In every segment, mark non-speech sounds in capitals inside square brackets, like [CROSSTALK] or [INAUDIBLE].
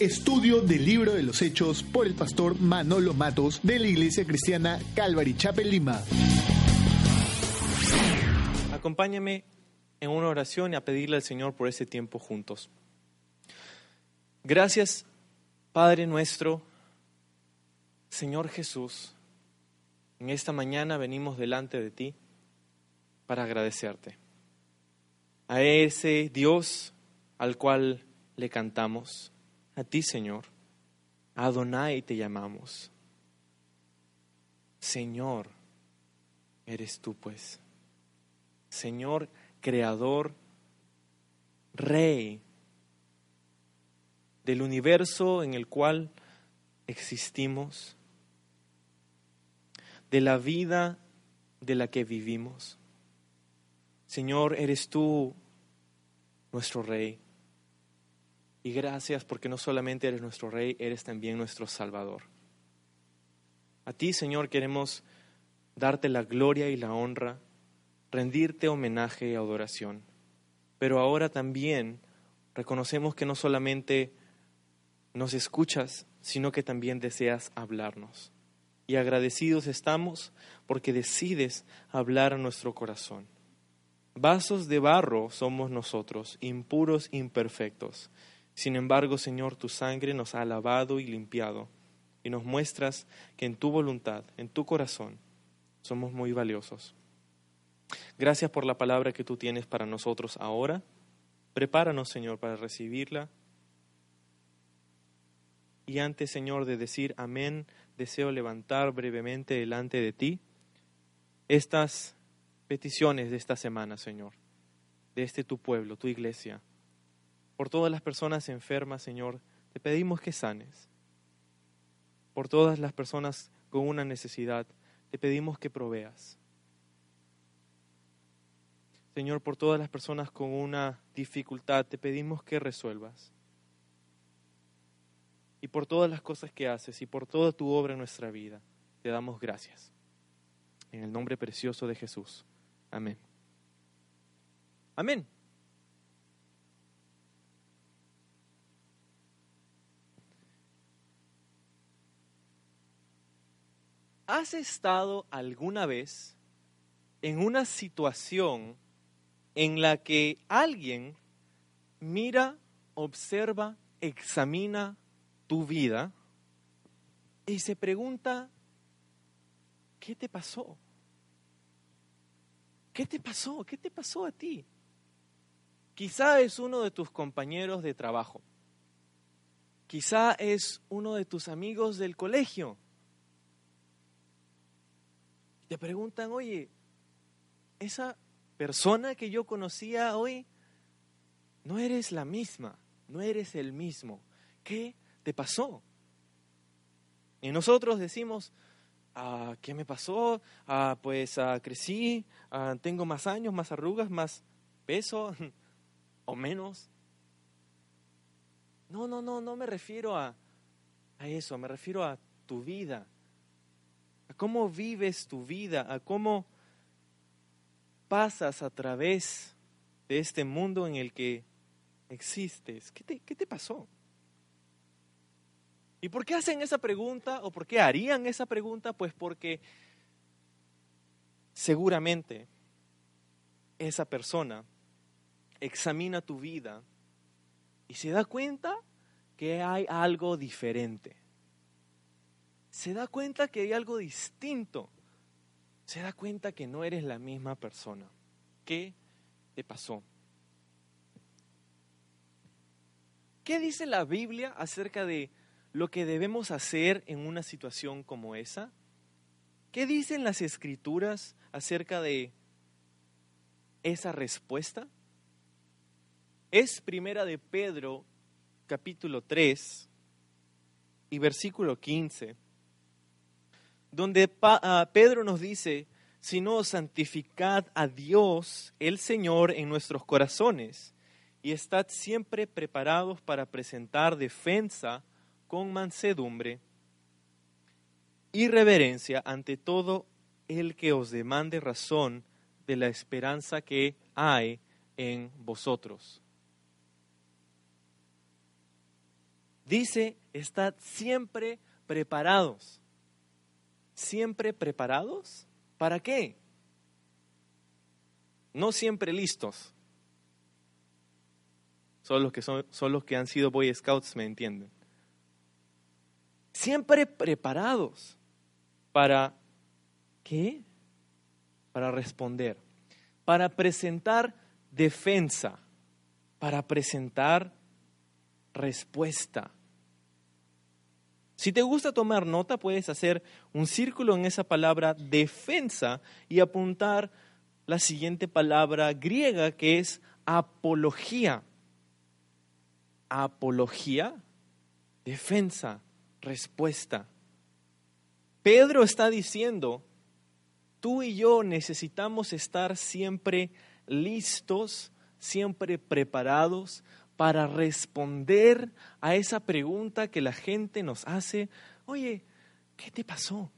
Estudio del libro de los Hechos por el pastor Manolo Matos de la Iglesia Cristiana Calvary Chapel Lima. Acompáñame en una oración y a pedirle al Señor por ese tiempo juntos. Gracias, Padre nuestro, Señor Jesús. En esta mañana venimos delante de ti para agradecerte. A ese Dios al cual le cantamos, a ti Señor, Adonai te llamamos. Señor, eres tú pues. Señor, creador, rey del universo en el cual existimos, de la vida de la que vivimos. Señor, eres tú nuestro Rey. Y gracias porque no solamente eres nuestro Rey, eres también nuestro Salvador. A ti, Señor, queremos darte la gloria y la honra, rendirte homenaje y adoración. Pero ahora también reconocemos que no solamente nos escuchas, sino que también deseas hablarnos. Y agradecidos estamos porque decides hablar a nuestro corazón. Vasos de barro somos nosotros, impuros, imperfectos. Sin embargo, Señor, tu sangre nos ha lavado y limpiado y nos muestras que en tu voluntad, en tu corazón, somos muy valiosos. Gracias por la palabra que tú tienes para nosotros ahora. Prepáranos, Señor, para recibirla. Y antes, Señor, de decir amén, deseo levantar brevemente delante de ti estas peticiones de esta semana, Señor, de este tu pueblo, tu iglesia. Por todas las personas enfermas, Señor, te pedimos que sanes. Por todas las personas con una necesidad, te pedimos que proveas. Señor, por todas las personas con una dificultad, te pedimos que resuelvas. Y por todas las cosas que haces y por toda tu obra en nuestra vida, te damos gracias. En el nombre precioso de Jesús. Amén. Amén. ¿Has estado alguna vez en una situación en la que alguien mira, observa, examina tu vida y se pregunta, ¿qué te pasó? ¿Qué te pasó? ¿Qué te pasó a ti? Quizá es uno de tus compañeros de trabajo. Quizá es uno de tus amigos del colegio. Te preguntan, oye, esa persona que yo conocía hoy, no eres la misma, no eres el mismo. ¿Qué te pasó? Y nosotros decimos, Ah, ¿qué me pasó? Ah, pues ah, crecí, tengo más años, más arrugas, más peso [LAUGHS] o menos. No, no, no, no me refiero a, a eso, me refiero a tu vida, a cómo vives tu vida, a cómo pasas a través de este mundo en el que existes. ¿Qué te, qué te pasó? ¿Y por qué hacen esa pregunta o por qué harían esa pregunta? Pues porque seguramente esa persona examina tu vida y se da cuenta que hay algo diferente. Se da cuenta que hay algo distinto. Se da cuenta que no eres la misma persona. ¿Qué te pasó? ¿Qué dice la Biblia acerca de lo que debemos hacer en una situación como esa? ¿Qué dicen las escrituras acerca de esa respuesta? Es primera de Pedro capítulo 3 y versículo 15, donde ah, Pedro nos dice, sino santificad a Dios el Señor en nuestros corazones y estad siempre preparados para presentar defensa con mansedumbre y reverencia ante todo el que os demande razón de la esperanza que hay en vosotros. Dice, estad siempre preparados. ¿Siempre preparados? ¿Para qué? No siempre listos. Son los que, son, son los que han sido Boy Scouts, me entienden. Siempre preparados para qué? Para responder, para presentar defensa, para presentar respuesta. Si te gusta tomar nota, puedes hacer un círculo en esa palabra defensa y apuntar la siguiente palabra griega que es apología. Apología, defensa, respuesta. Pedro está diciendo, tú y yo necesitamos estar siempre listos, siempre preparados para responder a esa pregunta que la gente nos hace, oye, ¿qué te pasó?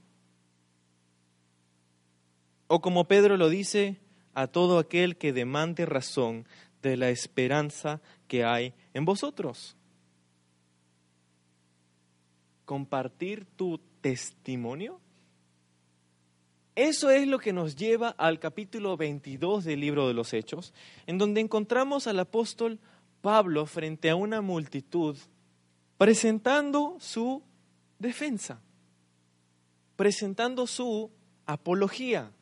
O como Pedro lo dice, a todo aquel que demande razón de la esperanza que hay en vosotros. Compartir tu testimonio. Eso es lo que nos lleva al capítulo 22 del libro de los Hechos, en donde encontramos al apóstol Pablo frente a una multitud presentando su defensa, presentando su apología.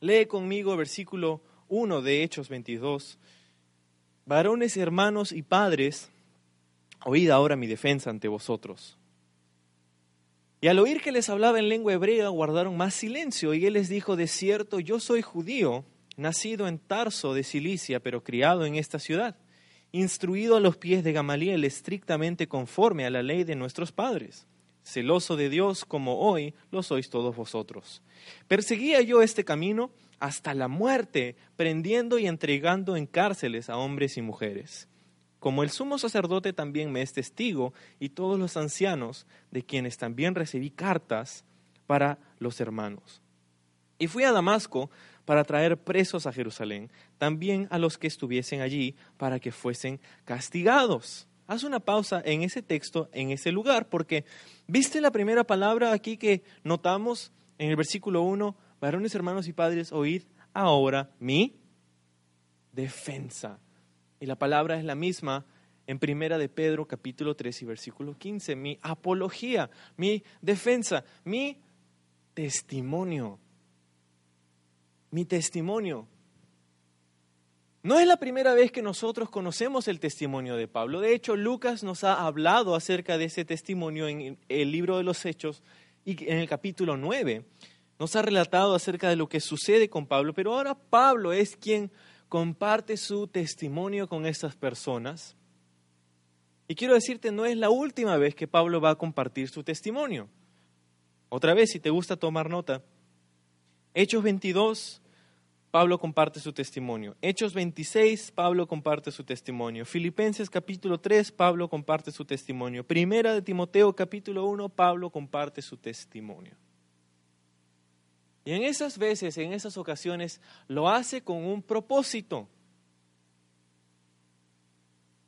Lee conmigo versículo 1 de Hechos 22. Varones, hermanos y padres, oíd ahora mi defensa ante vosotros. Y al oír que les hablaba en lengua hebrea, guardaron más silencio, y él les dijo, de cierto, yo soy judío, nacido en Tarso de Cilicia, pero criado en esta ciudad instruido a los pies de Gamaliel estrictamente conforme a la ley de nuestros padres, celoso de Dios como hoy lo sois todos vosotros. Perseguía yo este camino hasta la muerte, prendiendo y entregando en cárceles a hombres y mujeres. Como el sumo sacerdote también me es testigo, y todos los ancianos, de quienes también recibí cartas para los hermanos. Y fui a Damasco para traer presos a Jerusalén, también a los que estuviesen allí, para que fuesen castigados. Haz una pausa en ese texto, en ese lugar, porque viste la primera palabra aquí que notamos en el versículo 1, varones, hermanos y padres, oíd ahora mi defensa. Y la palabra es la misma en Primera de Pedro capítulo 3 y versículo 15, mi apología, mi defensa, mi testimonio mi testimonio. No es la primera vez que nosotros conocemos el testimonio de Pablo. De hecho, Lucas nos ha hablado acerca de ese testimonio en el libro de los Hechos y en el capítulo 9. Nos ha relatado acerca de lo que sucede con Pablo, pero ahora Pablo es quien comparte su testimonio con estas personas. Y quiero decirte, no es la última vez que Pablo va a compartir su testimonio. Otra vez, si te gusta tomar nota. Hechos 22, Pablo comparte su testimonio. Hechos 26, Pablo comparte su testimonio. Filipenses capítulo 3, Pablo comparte su testimonio. Primera de Timoteo capítulo 1, Pablo comparte su testimonio. Y en esas veces, en esas ocasiones, lo hace con un propósito.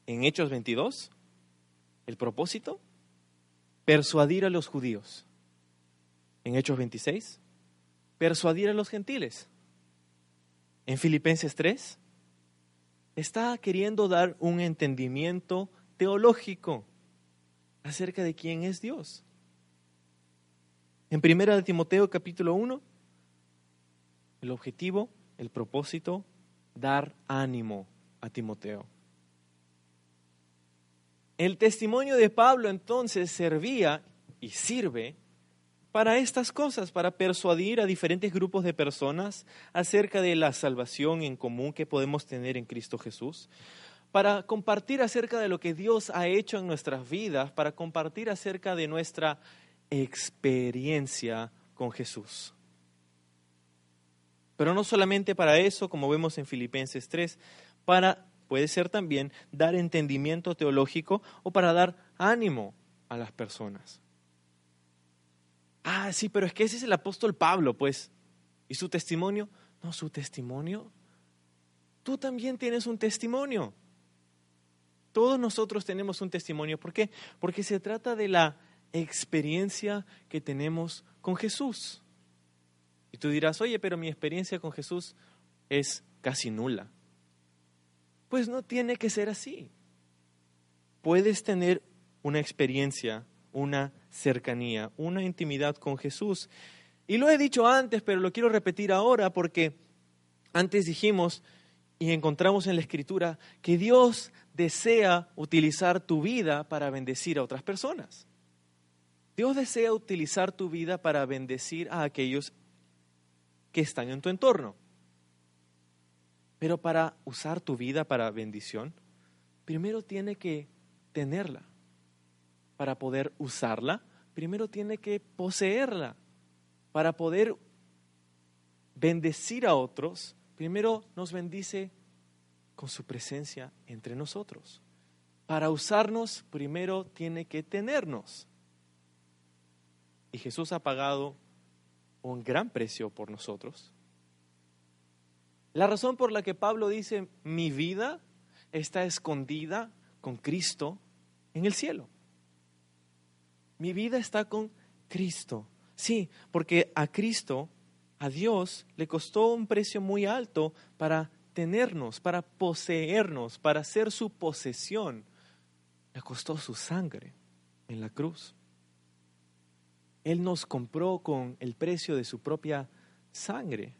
En Hechos 22, el propósito, persuadir a los judíos. En Hechos 26, persuadir a los gentiles en Filipenses 3, está queriendo dar un entendimiento teológico acerca de quién es Dios. En Primera de Timoteo capítulo 1, el objetivo, el propósito, dar ánimo a Timoteo. El testimonio de Pablo entonces servía y sirve para estas cosas, para persuadir a diferentes grupos de personas acerca de la salvación en común que podemos tener en Cristo Jesús, para compartir acerca de lo que Dios ha hecho en nuestras vidas, para compartir acerca de nuestra experiencia con Jesús. Pero no solamente para eso, como vemos en Filipenses 3, para, puede ser también, dar entendimiento teológico o para dar ánimo a las personas. Ah, sí, pero es que ese es el apóstol Pablo, pues. ¿Y su testimonio? No, su testimonio. Tú también tienes un testimonio. Todos nosotros tenemos un testimonio. ¿Por qué? Porque se trata de la experiencia que tenemos con Jesús. Y tú dirás, oye, pero mi experiencia con Jesús es casi nula. Pues no tiene que ser así. Puedes tener una experiencia, una cercanía, una intimidad con Jesús. Y lo he dicho antes, pero lo quiero repetir ahora porque antes dijimos y encontramos en la Escritura que Dios desea utilizar tu vida para bendecir a otras personas. Dios desea utilizar tu vida para bendecir a aquellos que están en tu entorno. Pero para usar tu vida para bendición, primero tiene que tenerla. Para poder usarla, primero tiene que poseerla. Para poder bendecir a otros, primero nos bendice con su presencia entre nosotros. Para usarnos, primero tiene que tenernos. Y Jesús ha pagado un gran precio por nosotros. La razón por la que Pablo dice, mi vida está escondida con Cristo en el cielo. Mi vida está con Cristo. Sí, porque a Cristo, a Dios, le costó un precio muy alto para tenernos, para poseernos, para ser su posesión. Le costó su sangre en la cruz. Él nos compró con el precio de su propia sangre.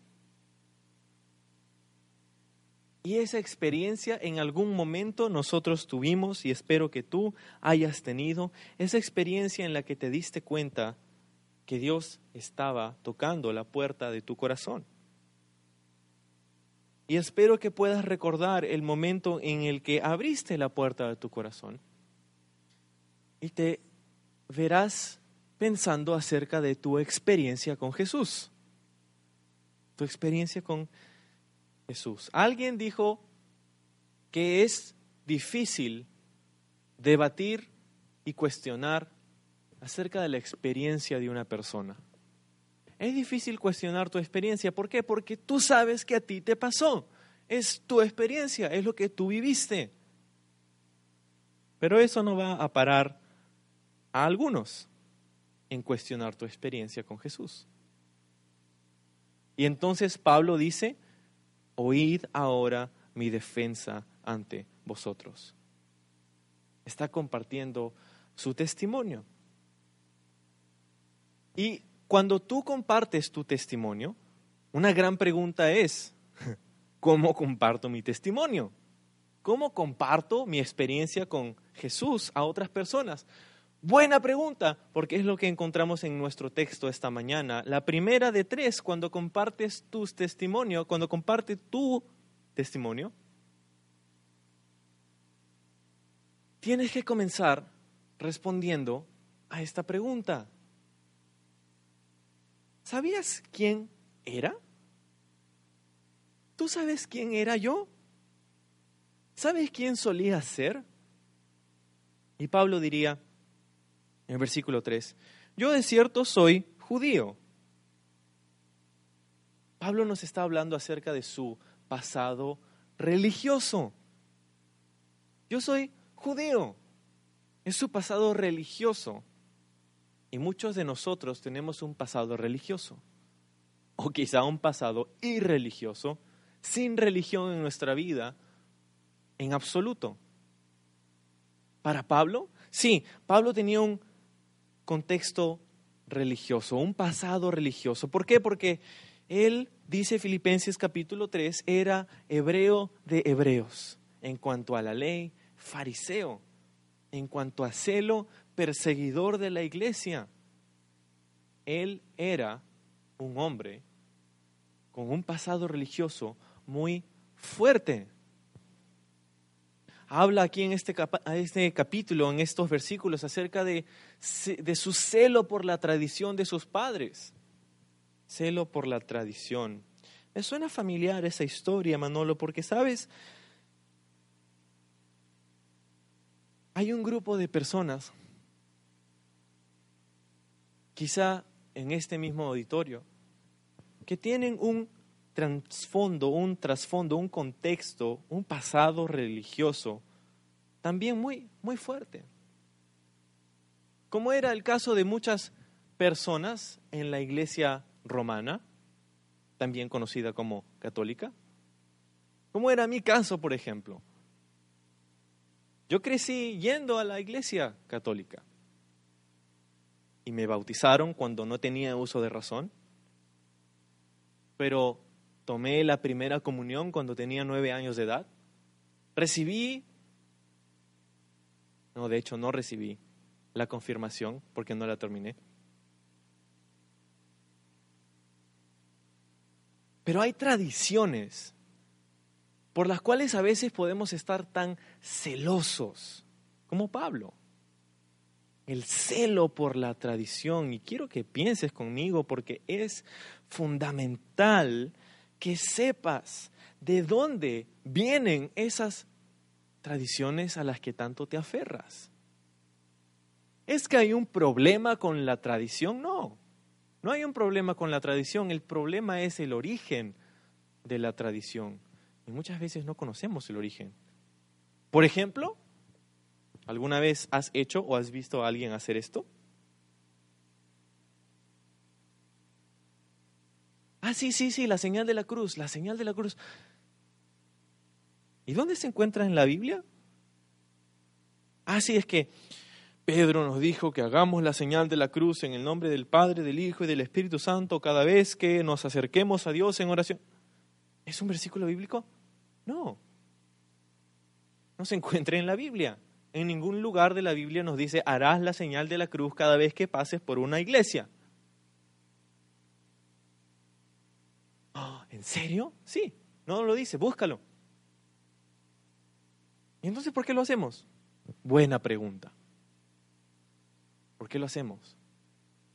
Y esa experiencia en algún momento nosotros tuvimos y espero que tú hayas tenido, esa experiencia en la que te diste cuenta que Dios estaba tocando la puerta de tu corazón. Y espero que puedas recordar el momento en el que abriste la puerta de tu corazón y te verás pensando acerca de tu experiencia con Jesús. Tu experiencia con Jesús. Alguien dijo que es difícil debatir y cuestionar acerca de la experiencia de una persona. Es difícil cuestionar tu experiencia. ¿Por qué? Porque tú sabes que a ti te pasó. Es tu experiencia, es lo que tú viviste. Pero eso no va a parar a algunos en cuestionar tu experiencia con Jesús. Y entonces Pablo dice, oíd ahora mi defensa ante vosotros. Está compartiendo su testimonio. Y cuando tú compartes tu testimonio, una gran pregunta es, [LAUGHS] ¿cómo comparto mi testimonio? ¿Cómo comparto mi experiencia con Jesús a otras personas? Buena pregunta, porque es lo que encontramos en nuestro texto esta mañana. La primera de tres, cuando compartes tu testimonio, cuando compartes tu testimonio, tienes que comenzar respondiendo a esta pregunta. ¿Sabías quién era? ¿Tú sabes quién era yo? ¿Sabes quién solía ser? Y Pablo diría, en el versículo 3, yo de cierto soy judío. Pablo nos está hablando acerca de su pasado religioso. Yo soy judío. Es su pasado religioso. Y muchos de nosotros tenemos un pasado religioso. O quizá un pasado irreligioso, sin religión en nuestra vida en absoluto. Para Pablo, sí, Pablo tenía un contexto religioso, un pasado religioso. ¿Por qué? Porque él, dice Filipenses capítulo 3, era hebreo de hebreos en cuanto a la ley, fariseo, en cuanto a celo, perseguidor de la iglesia. Él era un hombre con un pasado religioso muy fuerte habla aquí en este, este, capítulo, en estos versículos, acerca de, de su celo por la tradición de sus padres. Celo por la tradición. Me suena familiar esa historia, Manolo, porque sabes, hay un grupo de personas, quizá en este mismo auditorio, que tienen un trasfondo, un trasfondo, un contexto, un pasado religioso también muy, muy fuerte. Como era el caso de muchas personas en la iglesia romana, también conocida como católica. Como era mi caso, por ejemplo. Yo crecí yendo a la iglesia católica y me bautizaron cuando no tenía uso de razón, pero tomé la primera comunión cuando tenía nueve años de edad, recibí, no, de hecho no recibí la confirmación porque no la terminé. Pero hay tradiciones por las cuales a veces podemos estar tan celosos como Pablo. El celo por la tradición. Y quiero que pienses conmigo porque es fundamental que sepas de dónde vienen esas tradiciones a las que tanto te aferras. ¿Es que hay un problema con la tradición? No, no hay un problema con la tradición, el problema es el origen de la tradición. Y muchas veces no conocemos el origen. Por ejemplo, ¿alguna vez has hecho o has visto a alguien hacer esto? Ah, sí, sí, sí, la señal de la cruz, la señal de la cruz. ¿Y dónde se encuentra en la Biblia? Ah, es que Pedro nos dijo que hagamos la señal de la cruz en el nombre del Padre, del Hijo y del Espíritu Santo cada vez que nos acerquemos a Dios en oración. ¿Es un versículo bíblico? No. No se encuentra en la Biblia. En ningún lugar de la Biblia nos dice, harás la señal de la cruz cada vez que pases por una iglesia. Ah, ¿En serio? Sí, no lo dice, búscalo. ¿Y entonces por qué lo hacemos? Buena pregunta. ¿Por qué lo hacemos?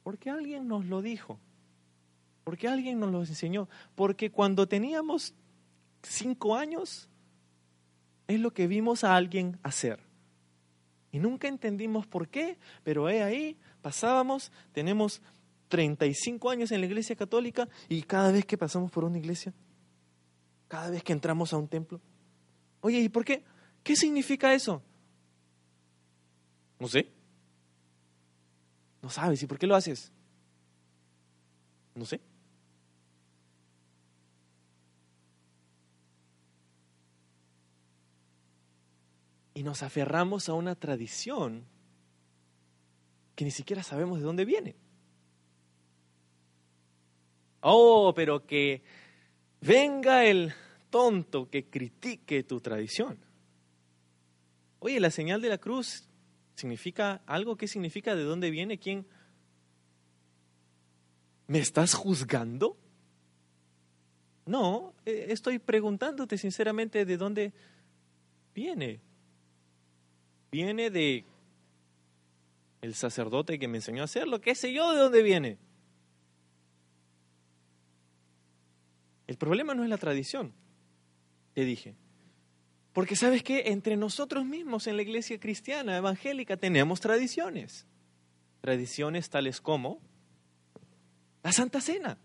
Porque alguien nos lo dijo. Porque alguien nos lo enseñó. Porque cuando teníamos cinco años, es lo que vimos a alguien hacer. Y nunca entendimos por qué, pero he ahí, pasábamos, tenemos 35 años en la iglesia católica y cada vez que pasamos por una iglesia, cada vez que entramos a un templo, oye, ¿y por qué? ¿Qué significa eso? No sé. No sabes, ¿y por qué lo haces? No sé. y nos aferramos a una tradición que ni siquiera sabemos de dónde viene. Oh, pero que venga el tonto que critique tu tradición. Oye, la señal de la cruz significa algo. ¿Qué significa? ¿De dónde viene? ¿Quién? ¿Me estás juzgando? No, eh, estoy preguntándote sinceramente de dónde viene viene de el sacerdote que me enseñó a hacerlo, qué sé yo de dónde viene. El problema no es la tradición, te dije. Porque sabes que entre nosotros mismos en la iglesia cristiana evangélica tenemos tradiciones. Tradiciones tales como la Santa Cena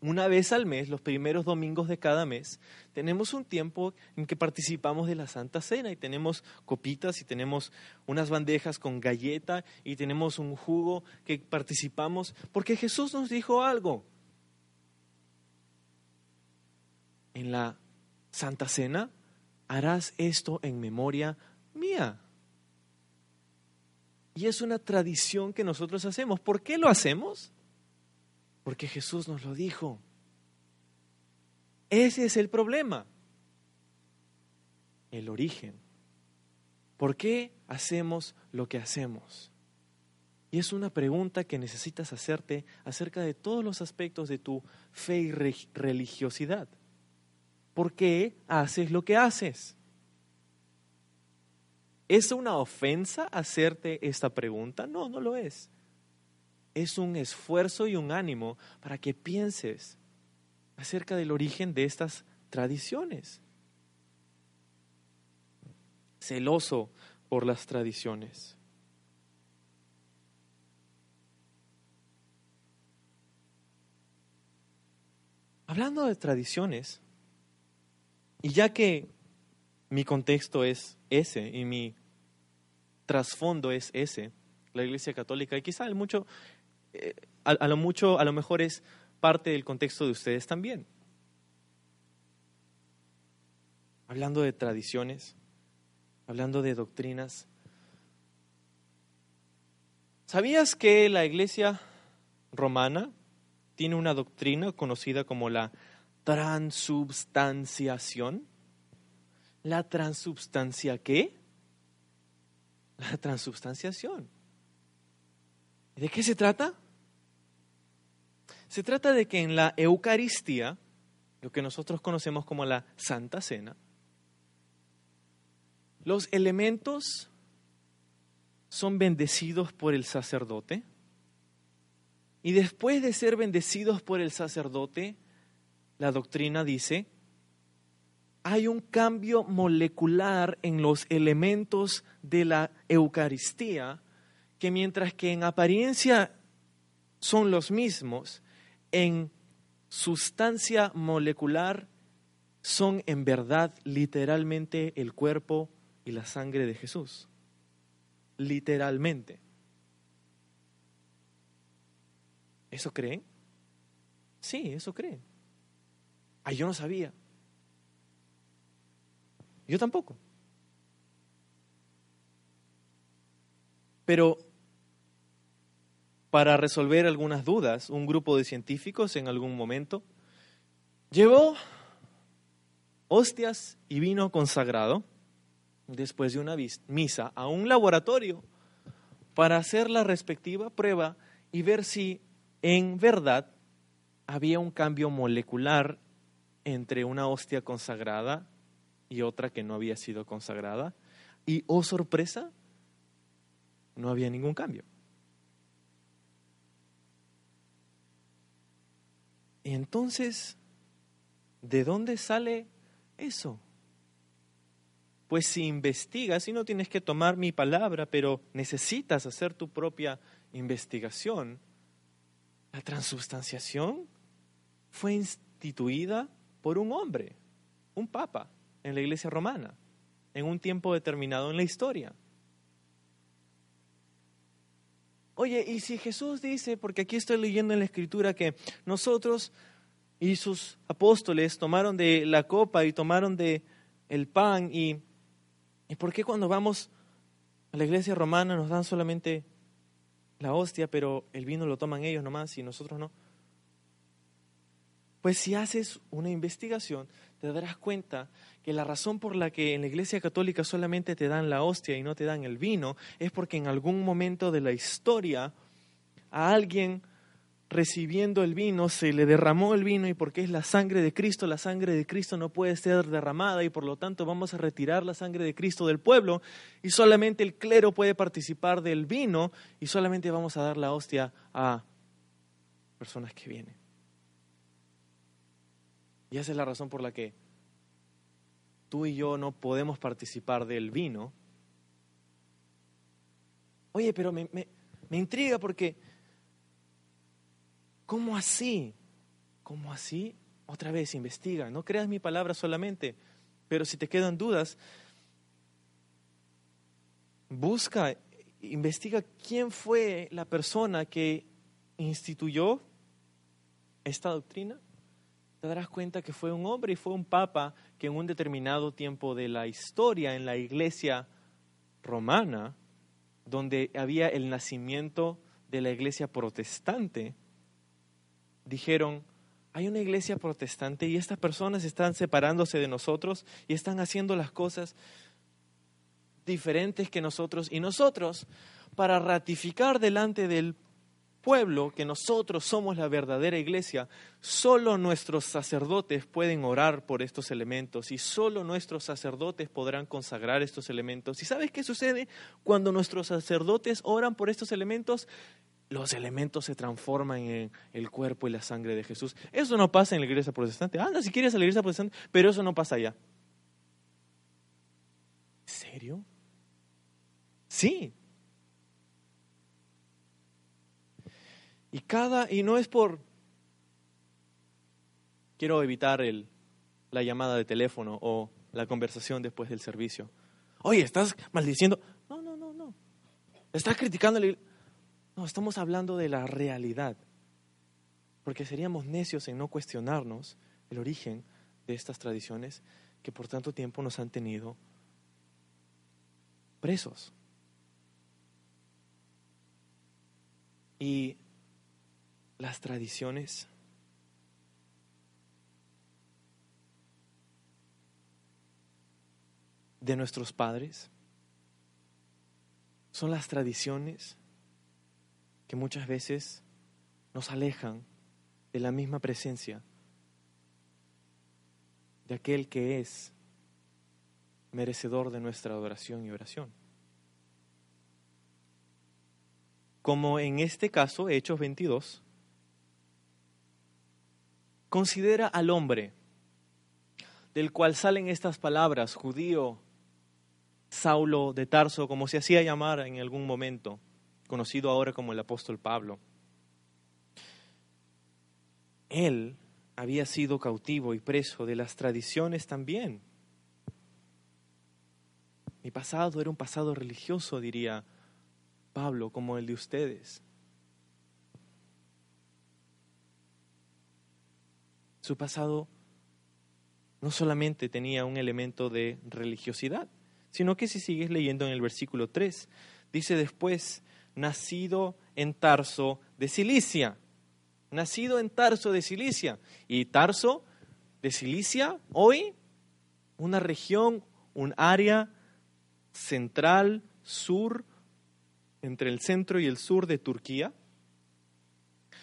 una vez al mes, los primeros domingos de cada mes, tenemos un tiempo en que participamos de la Santa Cena y tenemos copitas y tenemos unas bandejas con galleta y tenemos un jugo que participamos porque Jesús nos dijo algo. En la Santa Cena harás esto en memoria mía. Y es una tradición que nosotros hacemos. ¿Por qué lo hacemos? Porque Jesús nos lo dijo. Ese es el problema. El origen. ¿Por qué hacemos lo que hacemos? Y es una pregunta que necesitas hacerte acerca de todos los aspectos de tu fe y religiosidad. ¿Por qué haces lo que haces? ¿Es una ofensa hacerte esta pregunta? No, no lo es es un esfuerzo y un ánimo para que pienses acerca del origen de estas tradiciones. Celoso por las tradiciones. Hablando de tradiciones, y ya que mi contexto es ese y mi trasfondo es ese, la Iglesia Católica, y quizá mucho, eh, a, lo mucho, a lo mejor es parte del contexto de ustedes también. Hablando de tradiciones, hablando de doctrinas. ¿Sabías que la Iglesia romana tiene una doctrina conocida como la transubstanciación? ¿La transubstancia qué? La transubstanciación. ¿De qué se trata? Se trata de que en la Eucaristía, lo que nosotros conocemos como la Santa Cena, los elementos son bendecidos por el sacerdote y después de ser bendecidos por el sacerdote, la doctrina dice, hay un cambio molecular en los elementos de la Eucaristía que mientras que en apariencia son los mismos, en sustancia molecular son en verdad literalmente el cuerpo y la sangre de Jesús. Literalmente. ¿Eso creen? Sí, eso creen. Yo no sabía. Yo tampoco. Pero para resolver algunas dudas, un grupo de científicos en algún momento llevó hostias y vino consagrado después de una misa a un laboratorio para hacer la respectiva prueba y ver si en verdad había un cambio molecular entre una hostia consagrada y otra que no había sido consagrada. Y, oh sorpresa, no había ningún cambio. Y entonces, ¿de dónde sale eso? Pues si investigas, y no tienes que tomar mi palabra, pero necesitas hacer tu propia investigación, la transubstanciación fue instituida por un hombre, un papa, en la iglesia romana, en un tiempo determinado en la historia. Oye, y si Jesús dice, porque aquí estoy leyendo en la escritura que nosotros y sus apóstoles tomaron de la copa y tomaron de el pan y, ¿y por qué cuando vamos a la iglesia romana nos dan solamente la hostia, pero el vino lo toman ellos nomás y nosotros no? Pues si haces una investigación, te darás cuenta que la razón por la que en la Iglesia Católica solamente te dan la hostia y no te dan el vino es porque en algún momento de la historia a alguien recibiendo el vino se le derramó el vino y porque es la sangre de Cristo, la sangre de Cristo no puede ser derramada y por lo tanto vamos a retirar la sangre de Cristo del pueblo y solamente el clero puede participar del vino y solamente vamos a dar la hostia a personas que vienen. Y esa es la razón por la que tú y yo no podemos participar del vino. Oye, pero me, me, intriga porque, ¿cómo así? ¿Cómo así? Otra vez, investiga. No creas mi palabra solamente, pero si te quedan dudas, busca, investiga quién fue la persona que instituyó esta doctrina te darás cuenta que fue un hombre y fue un papa que en un determinado tiempo de la historia en la iglesia romana, donde había el nacimiento de la iglesia protestante, dijeron, hay una iglesia protestante y estas personas están separándose de nosotros y están haciendo las cosas diferentes que nosotros y nosotros para ratificar delante del pueblo, que nosotros somos la verdadera iglesia, solo nuestros sacerdotes pueden orar por estos elementos y solo nuestros sacerdotes podrán consagrar estos elementos. ¿Y sabes qué sucede cuando nuestros sacerdotes oran por estos elementos? Los elementos se transforman en el cuerpo y la sangre de Jesús. Eso no pasa en la iglesia protestante. Anda si quieres a la iglesia protestante, pero eso no pasa allá. ¿En serio? Sí, Y cada, y no es por, quiero evitar el, la llamada de teléfono o la conversación después del servicio. Oye, ¿estás maldiciendo? No, no, no, no. ¿Estás criticando? No, estamos hablando de la realidad. Porque seríamos necios en no cuestionarnos el origen de estas tradiciones que por tanto tiempo nos han tenido presos. Y las tradiciones de nuestros padres son las tradiciones que muchas veces nos alejan de la misma presencia de aquel que es merecedor de nuestra adoración y oración. Como en este caso, Hechos 22, considera al hombre del cual salen estas palabras, judío, Saulo de Tarso, como se hacía llamar en algún momento, conocido ahora como el apóstol Pablo. Él había sido cautivo y preso de las tradiciones también. Mi pasado era un pasado religioso, diría Pablo, como el de ustedes. Su pasado no solamente tenía un elemento de religiosidad, sino que si sigues leyendo en el versículo 3, dice después, nacido en Tarso de Cilicia nacido en Tarso de Cilicia. Y Tarso de Cilicia, hoy, una región, un área central, sur, entre el centro y el sur de Turquía,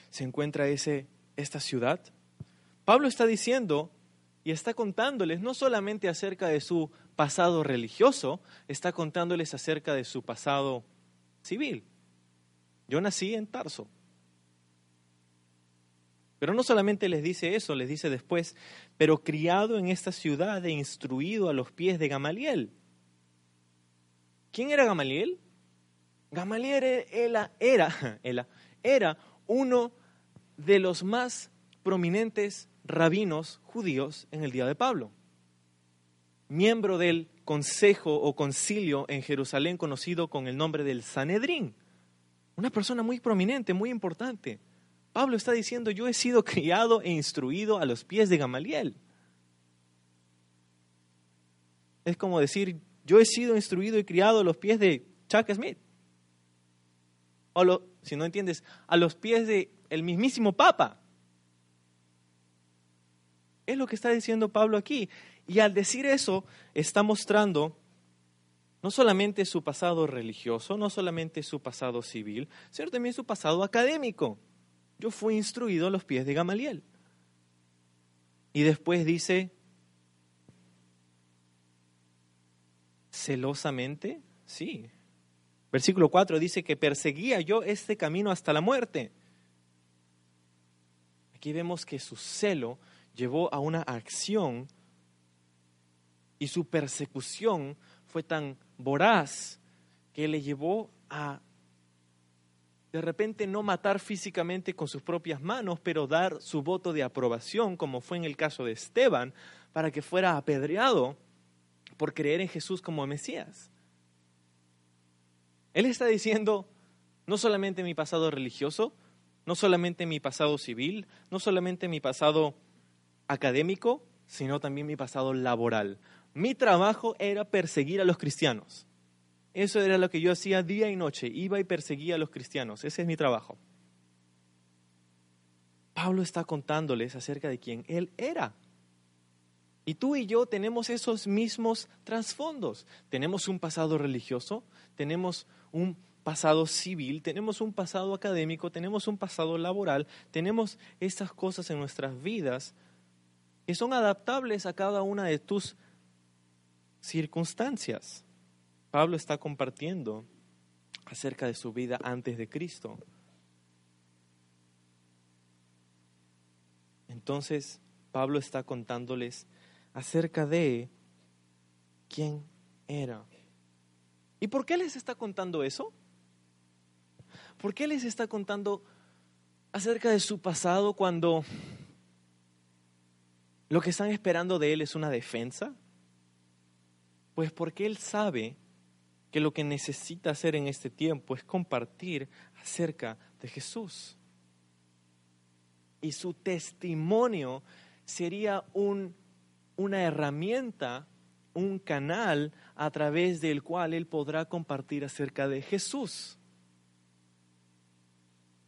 se encuentra ese, esta ciudad. Pablo está diciendo y está contándoles no solamente acerca de su pasado religioso, está contándoles acerca de su pasado civil. Yo nací en Tarso. Pero no solamente les dice eso, les dice después, pero criado en esta ciudad e instruido a los pies de Gamaliel. ¿Quién era Gamaliel? Gamaliel era, era, era [LAUGHS] uno de los más prominentes rabinos judíos en el día de Pablo. Miembro del consejo o concilio en Jerusalén conocido con el nombre del Sanedrín. Una persona muy prominente, muy importante. Pablo está diciendo, yo he sido [LAUGHS] criado e instruido a los pies de Gamaliel. Es como decir, yo he sido instruido y criado a los pies de Chuck Smith. O lo, si no entiendes, a los pies del el mismísimo Papa. Es lo que está diciendo Pablo aquí. Y al decir eso, está mostrando no solamente su pasado religioso, no solamente su pasado civil, sino también su pasado académico yo fui instruido a los pies de Gamaliel. Y después dice, celosamente, sí. Versículo 4 dice que perseguía yo este camino hasta la muerte. Aquí vemos que su celo llevó a una acción y su persecución fue tan voraz que le llevó a de repente no matar físicamente con sus propias manos, pero dar su voto de aprobación, como fue en el caso de Esteban, para que fuera apedreado por creer en Jesús como Mesías. Él está diciendo, no solamente mi pasado religioso, no solamente mi pasado civil, no solamente mi pasado académico, sino también mi pasado laboral. Mi trabajo era perseguir a los cristianos. Eso era lo que yo hacía día y noche. Iba y perseguía a los cristianos. Ese es mi trabajo. Pablo está contándoles acerca de quién él era. Y tú y yo tenemos esos mismos trasfondos. Tenemos un pasado religioso, tenemos un pasado civil, tenemos un pasado académico, tenemos un pasado laboral, tenemos estas cosas en nuestras vidas que son adaptables a cada una de tus circunstancias. Pablo está compartiendo acerca de su vida antes de Cristo. Entonces, Pablo está contándoles acerca de quién era. ¿Y por qué les está contando eso? ¿Por qué les está contando acerca de su pasado cuando lo que están esperando de él es una defensa? Pues porque Él sabe que lo que necesita hacer en este tiempo es compartir acerca de Jesús. Y su testimonio sería un, una herramienta, un canal a través del cual Él podrá compartir acerca de Jesús.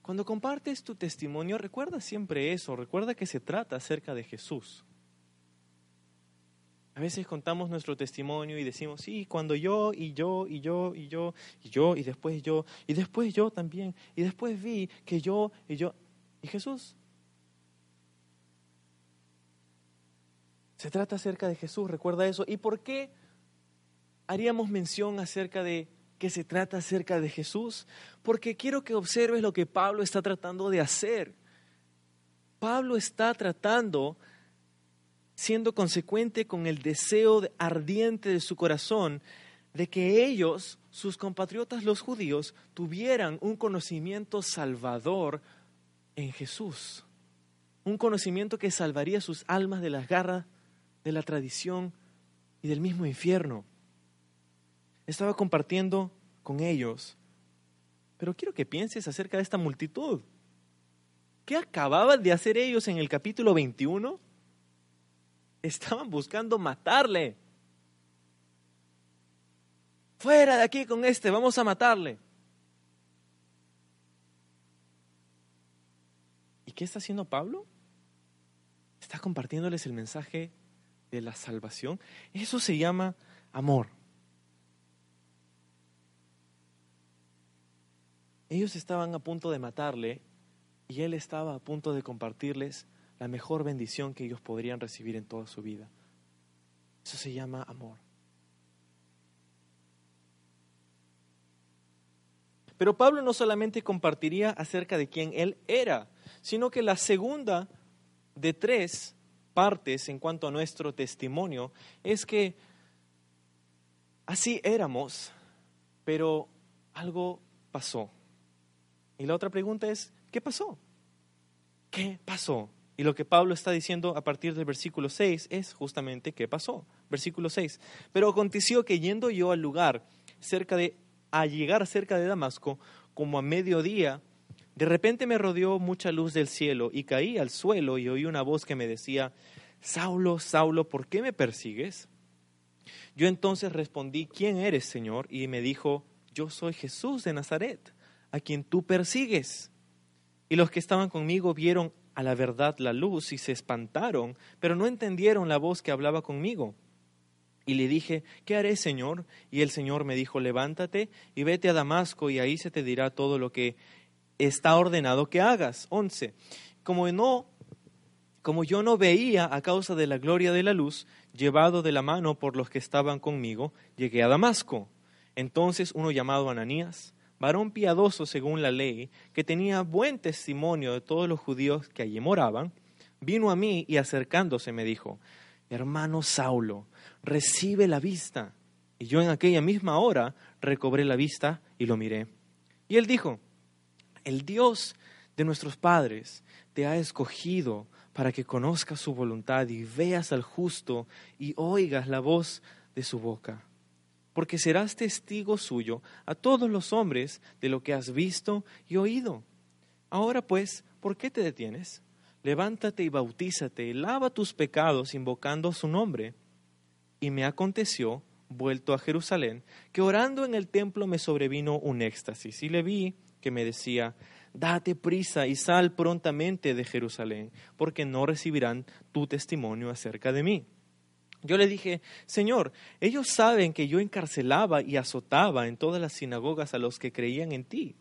Cuando compartes tu testimonio, recuerda siempre eso, recuerda que se trata acerca de Jesús. A veces contamos nuestro testimonio y decimos, sí, cuando yo y yo y yo y yo y yo y después yo y después yo también y después vi que yo y yo y Jesús. Se trata acerca de Jesús, recuerda eso. ¿Y por qué haríamos mención acerca de que se trata acerca de Jesús? Porque quiero que observes lo que Pablo está tratando de hacer. Pablo está tratando siendo consecuente con el deseo ardiente de su corazón de que ellos, sus compatriotas los judíos, tuvieran un conocimiento salvador en Jesús. Un conocimiento que salvaría sus almas de las garras de la tradición y del mismo infierno. Estaba compartiendo con ellos, pero quiero que pienses acerca de esta multitud. ¿Qué acababan de hacer ellos en el capítulo 21? Estaban buscando matarle. Fuera de aquí con este, vamos a matarle. ¿Y qué está haciendo Pablo? Está compartiéndoles el mensaje de la salvación. Eso se llama amor. Ellos estaban a punto de matarle y él estaba a punto de compartirles la mejor bendición que ellos podrían recibir en toda su vida. Eso se llama amor. Pero Pablo no solamente compartiría acerca de quién él era, sino que la segunda de tres partes en cuanto a nuestro testimonio es que así éramos, pero algo pasó. Y la otra pregunta es, ¿qué pasó? ¿Qué pasó? Y lo que Pablo está diciendo a partir del versículo 6 es justamente qué pasó. Versículo 6. Pero aconteció que yendo yo al lugar cerca de a llegar cerca de Damasco, como a mediodía, de repente me rodeó mucha luz del cielo y caí al suelo y oí una voz que me decía, Saulo, Saulo, ¿por qué me persigues? Yo entonces respondí, ¿quién eres, Señor? Y me dijo, yo soy Jesús de Nazaret, a quien tú persigues. Y los que estaban conmigo vieron a la verdad la luz y se espantaron, pero no entendieron la voz que hablaba conmigo. Y le dije, ¿qué haré, Señor? Y el Señor me dijo, levántate y vete a Damasco y ahí se te dirá todo lo que está ordenado que hagas. 11. Como no como yo no veía a causa de la gloria de la luz, llevado de la mano por los que estaban conmigo, llegué a Damasco. Entonces uno llamado Ananías, varón piadoso según la ley, que tenía buen testimonio de todos los judíos que allí moraban, vino a mí y acercándose me dijo, hermano Saulo, recibe la vista. Y yo en aquella misma hora recobré la vista y lo miré. Y él dijo, el Dios de nuestros padres te ha escogido para que conozcas su voluntad y veas al justo y oigas la voz de su boca porque serás testigo suyo a todos los hombres de lo que has visto y oído. Ahora pues, ¿por qué te detienes? Levántate y bautízate, y lava tus pecados invocando su nombre. Y me aconteció, vuelto a Jerusalén, que orando en el templo me sobrevino un éxtasis, y le vi que me decía, date prisa y sal prontamente de Jerusalén, porque no recibirán tu testimonio acerca de mí. Yo le dije, Señor, ellos saben que yo encarcelaba y azotaba en todas las sinagogas a los que creían en ti.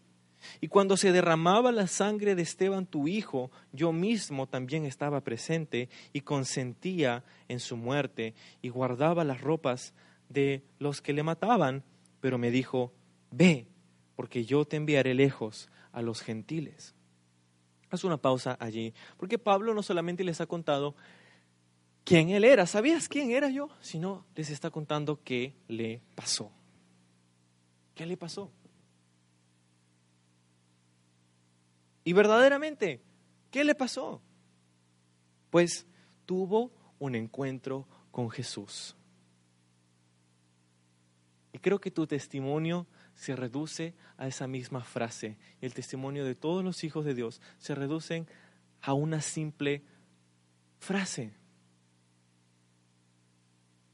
Y cuando se derramaba la sangre de Esteban, tu hijo, yo mismo también estaba presente y consentía en su muerte y guardaba las ropas de los que le mataban. Pero me dijo, ve, porque yo te enviaré lejos a los gentiles. Haz una pausa allí, porque Pablo no solamente les ha contado quién él era. ¿Sabías quién era yo? Si no, les está contando qué le pasó. ¿Qué le pasó? Y verdaderamente, ¿qué le pasó? Pues tuvo un encuentro con Jesús. Y creo que tu testimonio se reduce a esa misma frase. El testimonio de todos los hijos de Dios se reducen a una simple frase.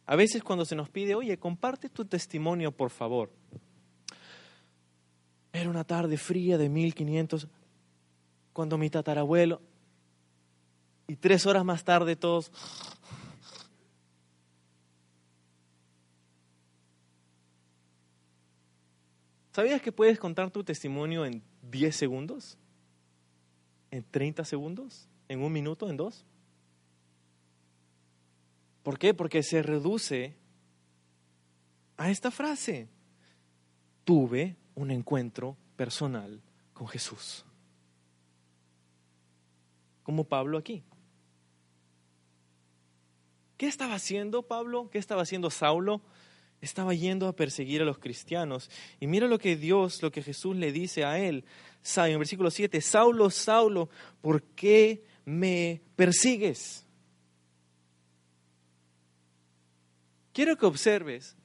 A veces cuando se nos pide, oye, comparte tu testimonio, por favor. Era una tarde fría de 1500, cuando mi tatarabuelo, y tres horas más tarde todos... ¿Sabías que puedes contar tu testimonio en 10 segundos? ¿En 30 segundos? ¿En un minuto? ¿En dos? ¿Por qué? Porque se reduce a esta frase. Tuve un encuentro personal con Jesús. Como Pablo aquí. ¿Qué estaba haciendo Pablo? ¿Qué estaba haciendo Saulo? Estaba yendo a perseguir a los cristianos. Y mira lo que Dios, lo que Jesús le dice a él. En versículo 7, Saulo, Saulo, ¿por qué me persigues? Quiero que observes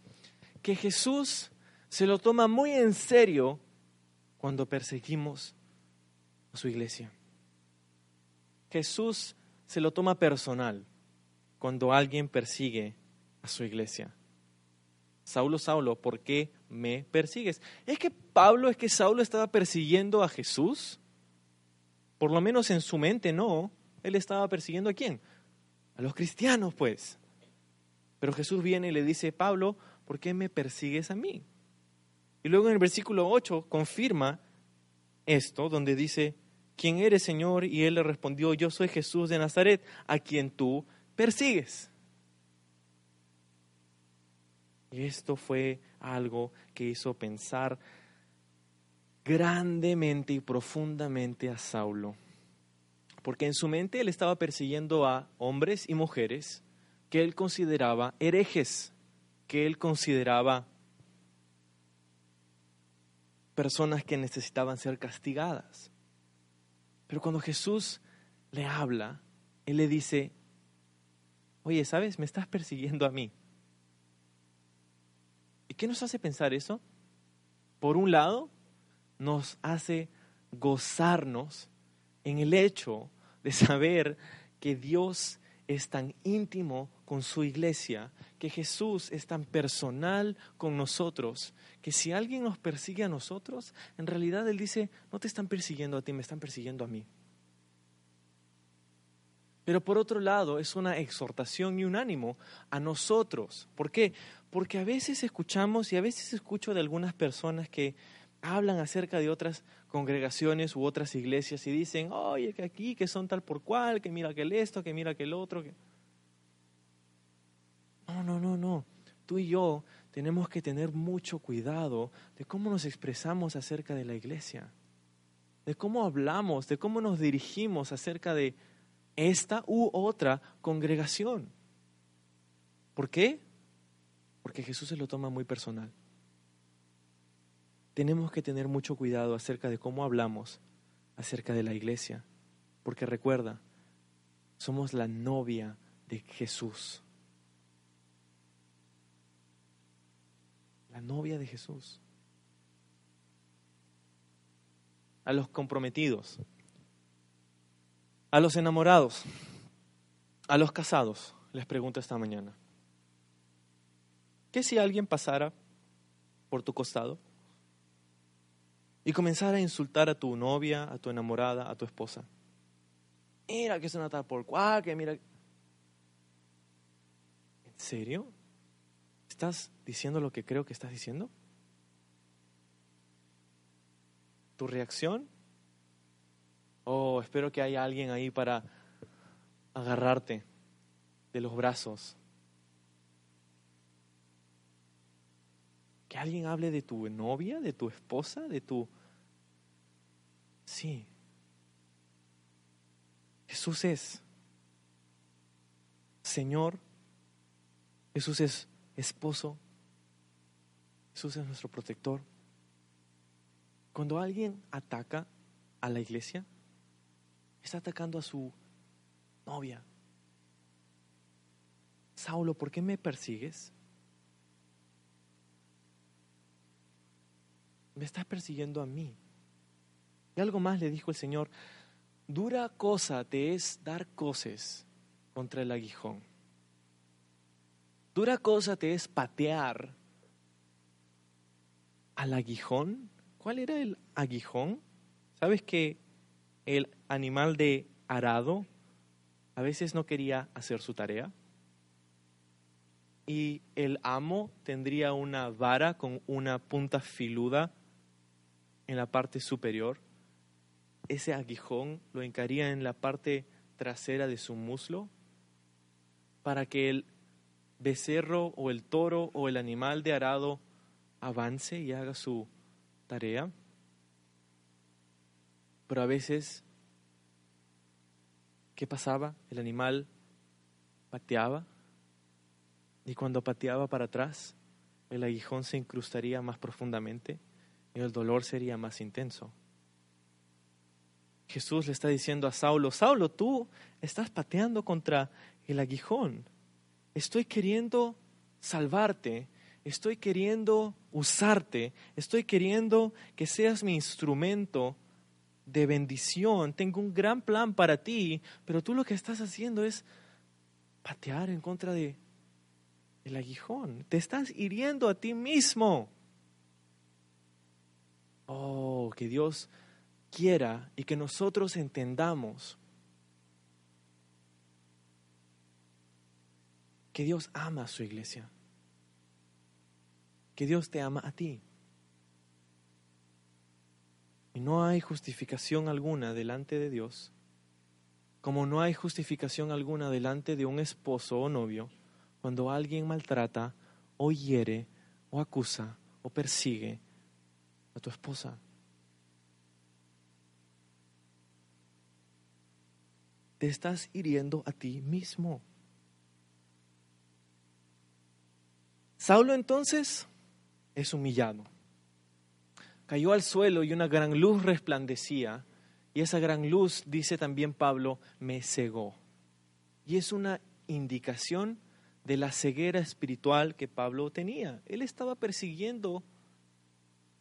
que Jesús se lo toma muy en serio cuando perseguimos a su iglesia. Jesús se lo toma personal cuando alguien persigue a su iglesia. Saulo, Saulo, ¿por qué me persigues? ¿Es que Pablo, es que Saulo estaba persiguiendo a Jesús? Por lo menos en su mente no. Él estaba persiguiendo a quién? A los cristianos, pues. Pero Jesús viene y le dice, Pablo, ¿por qué me persigues a mí? Y luego en el versículo 8 confirma esto, donde dice, ¿quién eres, Señor? Y él le respondió, yo soy Jesús de Nazaret, a quien tú persigues. Y esto fue algo que hizo pensar grandemente y profundamente a Saulo. Porque en su mente él estaba persiguiendo a hombres y mujeres que él consideraba herejes, que él consideraba personas que necesitaban ser castigadas. Pero cuando Jesús le habla, él le dice, oye, ¿sabes? Me estás persiguiendo a mí. ¿Y qué nos hace pensar eso? Por un lado, nos hace gozarnos en el hecho de saber que Dios es tan íntimo con su iglesia, que Jesús es tan personal con nosotros, que si alguien nos persigue a nosotros, en realidad Él dice, no te están persiguiendo a ti, me están persiguiendo a mí. Pero por otro lado, es una exhortación y un ánimo a nosotros. ¿Por qué? Porque a veces escuchamos y a veces escucho de algunas personas que hablan acerca de otras congregaciones u otras iglesias y dicen, oye, que aquí, que son tal por cual, que mira aquel esto, que mira aquel otro. Que... No, no, no, no. Tú y yo tenemos que tener mucho cuidado de cómo nos expresamos acerca de la iglesia, de cómo hablamos, de cómo nos dirigimos acerca de esta u otra congregación. ¿Por qué? Porque Jesús se lo toma muy personal tenemos que tener mucho cuidado acerca de cómo hablamos acerca de la iglesia, porque recuerda, somos la novia de Jesús. Novia de Jesús. A los comprometidos, a los enamorados, a los casados, les pregunto esta mañana. ¿Qué si alguien pasara por tu costado y comenzar a insultar a tu novia, a tu enamorada, a tu esposa. Mira que es una tal por cual, que mira. ¿En serio? ¿Estás diciendo lo que creo que estás diciendo? ¿Tu reacción? Oh, espero que haya alguien ahí para agarrarte de los brazos que alguien hable de tu novia, de tu esposa, de tu Sí. Jesús es Señor. Jesús es esposo. Jesús es nuestro protector. Cuando alguien ataca a la iglesia, está atacando a su novia. Saulo, ¿por qué me persigues? me estás persiguiendo a mí. Y algo más le dijo el Señor, dura cosa te es dar coces contra el aguijón. Dura cosa te es patear al aguijón. ¿Cuál era el aguijón? ¿Sabes que el animal de arado a veces no quería hacer su tarea? Y el amo tendría una vara con una punta filuda en la parte superior. Ese aguijón lo encaría en la parte trasera de su muslo para que el becerro o el toro o el animal de arado avance y haga su tarea. Pero a veces, ¿qué pasaba? El animal pateaba y cuando pateaba para atrás, el aguijón se incrustaría más profundamente y el dolor sería más intenso. Jesús le está diciendo a Saulo, Saulo, tú estás pateando contra el aguijón. Estoy queriendo salvarte, estoy queriendo usarte, estoy queriendo que seas mi instrumento de bendición. Tengo un gran plan para ti, pero tú lo que estás haciendo es patear en contra de el aguijón. Te estás hiriendo a ti mismo. Oh, que Dios quiera y que nosotros entendamos que Dios ama a su iglesia, que Dios te ama a ti. Y no hay justificación alguna delante de Dios, como no hay justificación alguna delante de un esposo o novio cuando alguien maltrata o hiere o acusa o persigue a tu esposa. Te estás hiriendo a ti mismo. Saulo entonces es humillado. Cayó al suelo y una gran luz resplandecía. Y esa gran luz, dice también Pablo, me cegó. Y es una indicación de la ceguera espiritual que Pablo tenía. Él estaba persiguiendo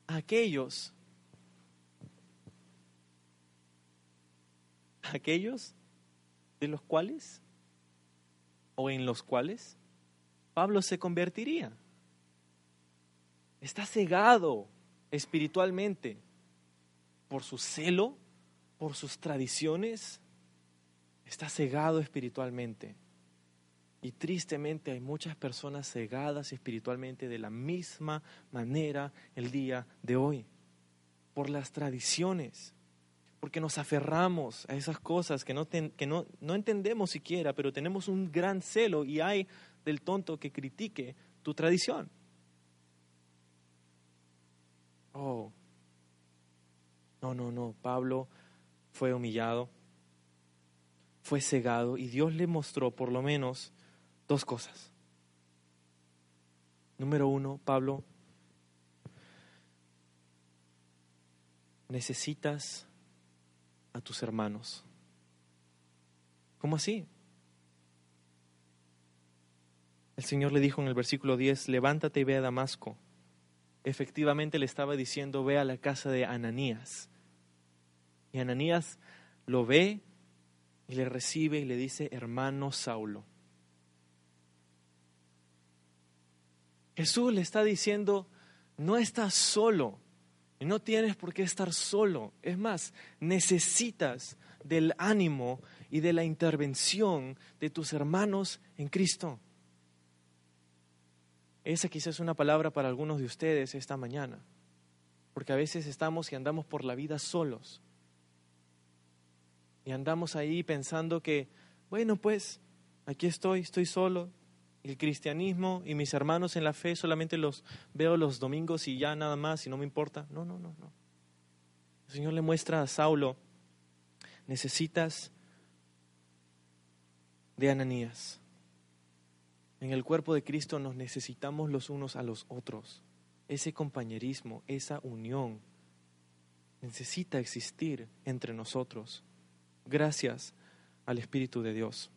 a aquellos, aquellos de los cuales o en los cuales Pablo se convertiría. Está cegado espiritualmente por su celo, por sus tradiciones. Está cegado espiritualmente. Y tristemente hay muchas personas cegadas espiritualmente de la misma manera el día de hoy, por las tradiciones, porque nos aferramos a esas cosas que, no, que no, no entendemos siquiera, pero tenemos un gran celo y hay del tonto que critique tu tradición. Oh, no, no, no, Pablo fue humillado, fue cegado y Dios le mostró por lo menos Dos cosas. Número uno, Pablo, necesitas a tus hermanos. ¿Cómo así? El Señor le dijo en el versículo 10, levántate y ve a Damasco. Efectivamente le estaba diciendo, ve a la casa de Ananías. Y Ananías lo ve y le recibe y le dice, hermano Saulo. Jesús le está diciendo, no estás solo y no tienes por qué estar solo. Es más, necesitas del ánimo y de la intervención de tus hermanos en Cristo. Esa quizás es una palabra para algunos de ustedes esta mañana, porque a veces estamos y andamos por la vida solos. Y andamos ahí pensando que, bueno, pues aquí estoy, estoy solo, el cristianismo y mis hermanos en la fe solamente los veo los domingos y ya nada más y no me importa. No, no, no, no. El Señor le muestra a Saulo, necesitas de Ananías. En el cuerpo de Cristo nos necesitamos los unos a los otros. Ese compañerismo, esa unión necesita existir entre nosotros gracias al Espíritu de Dios.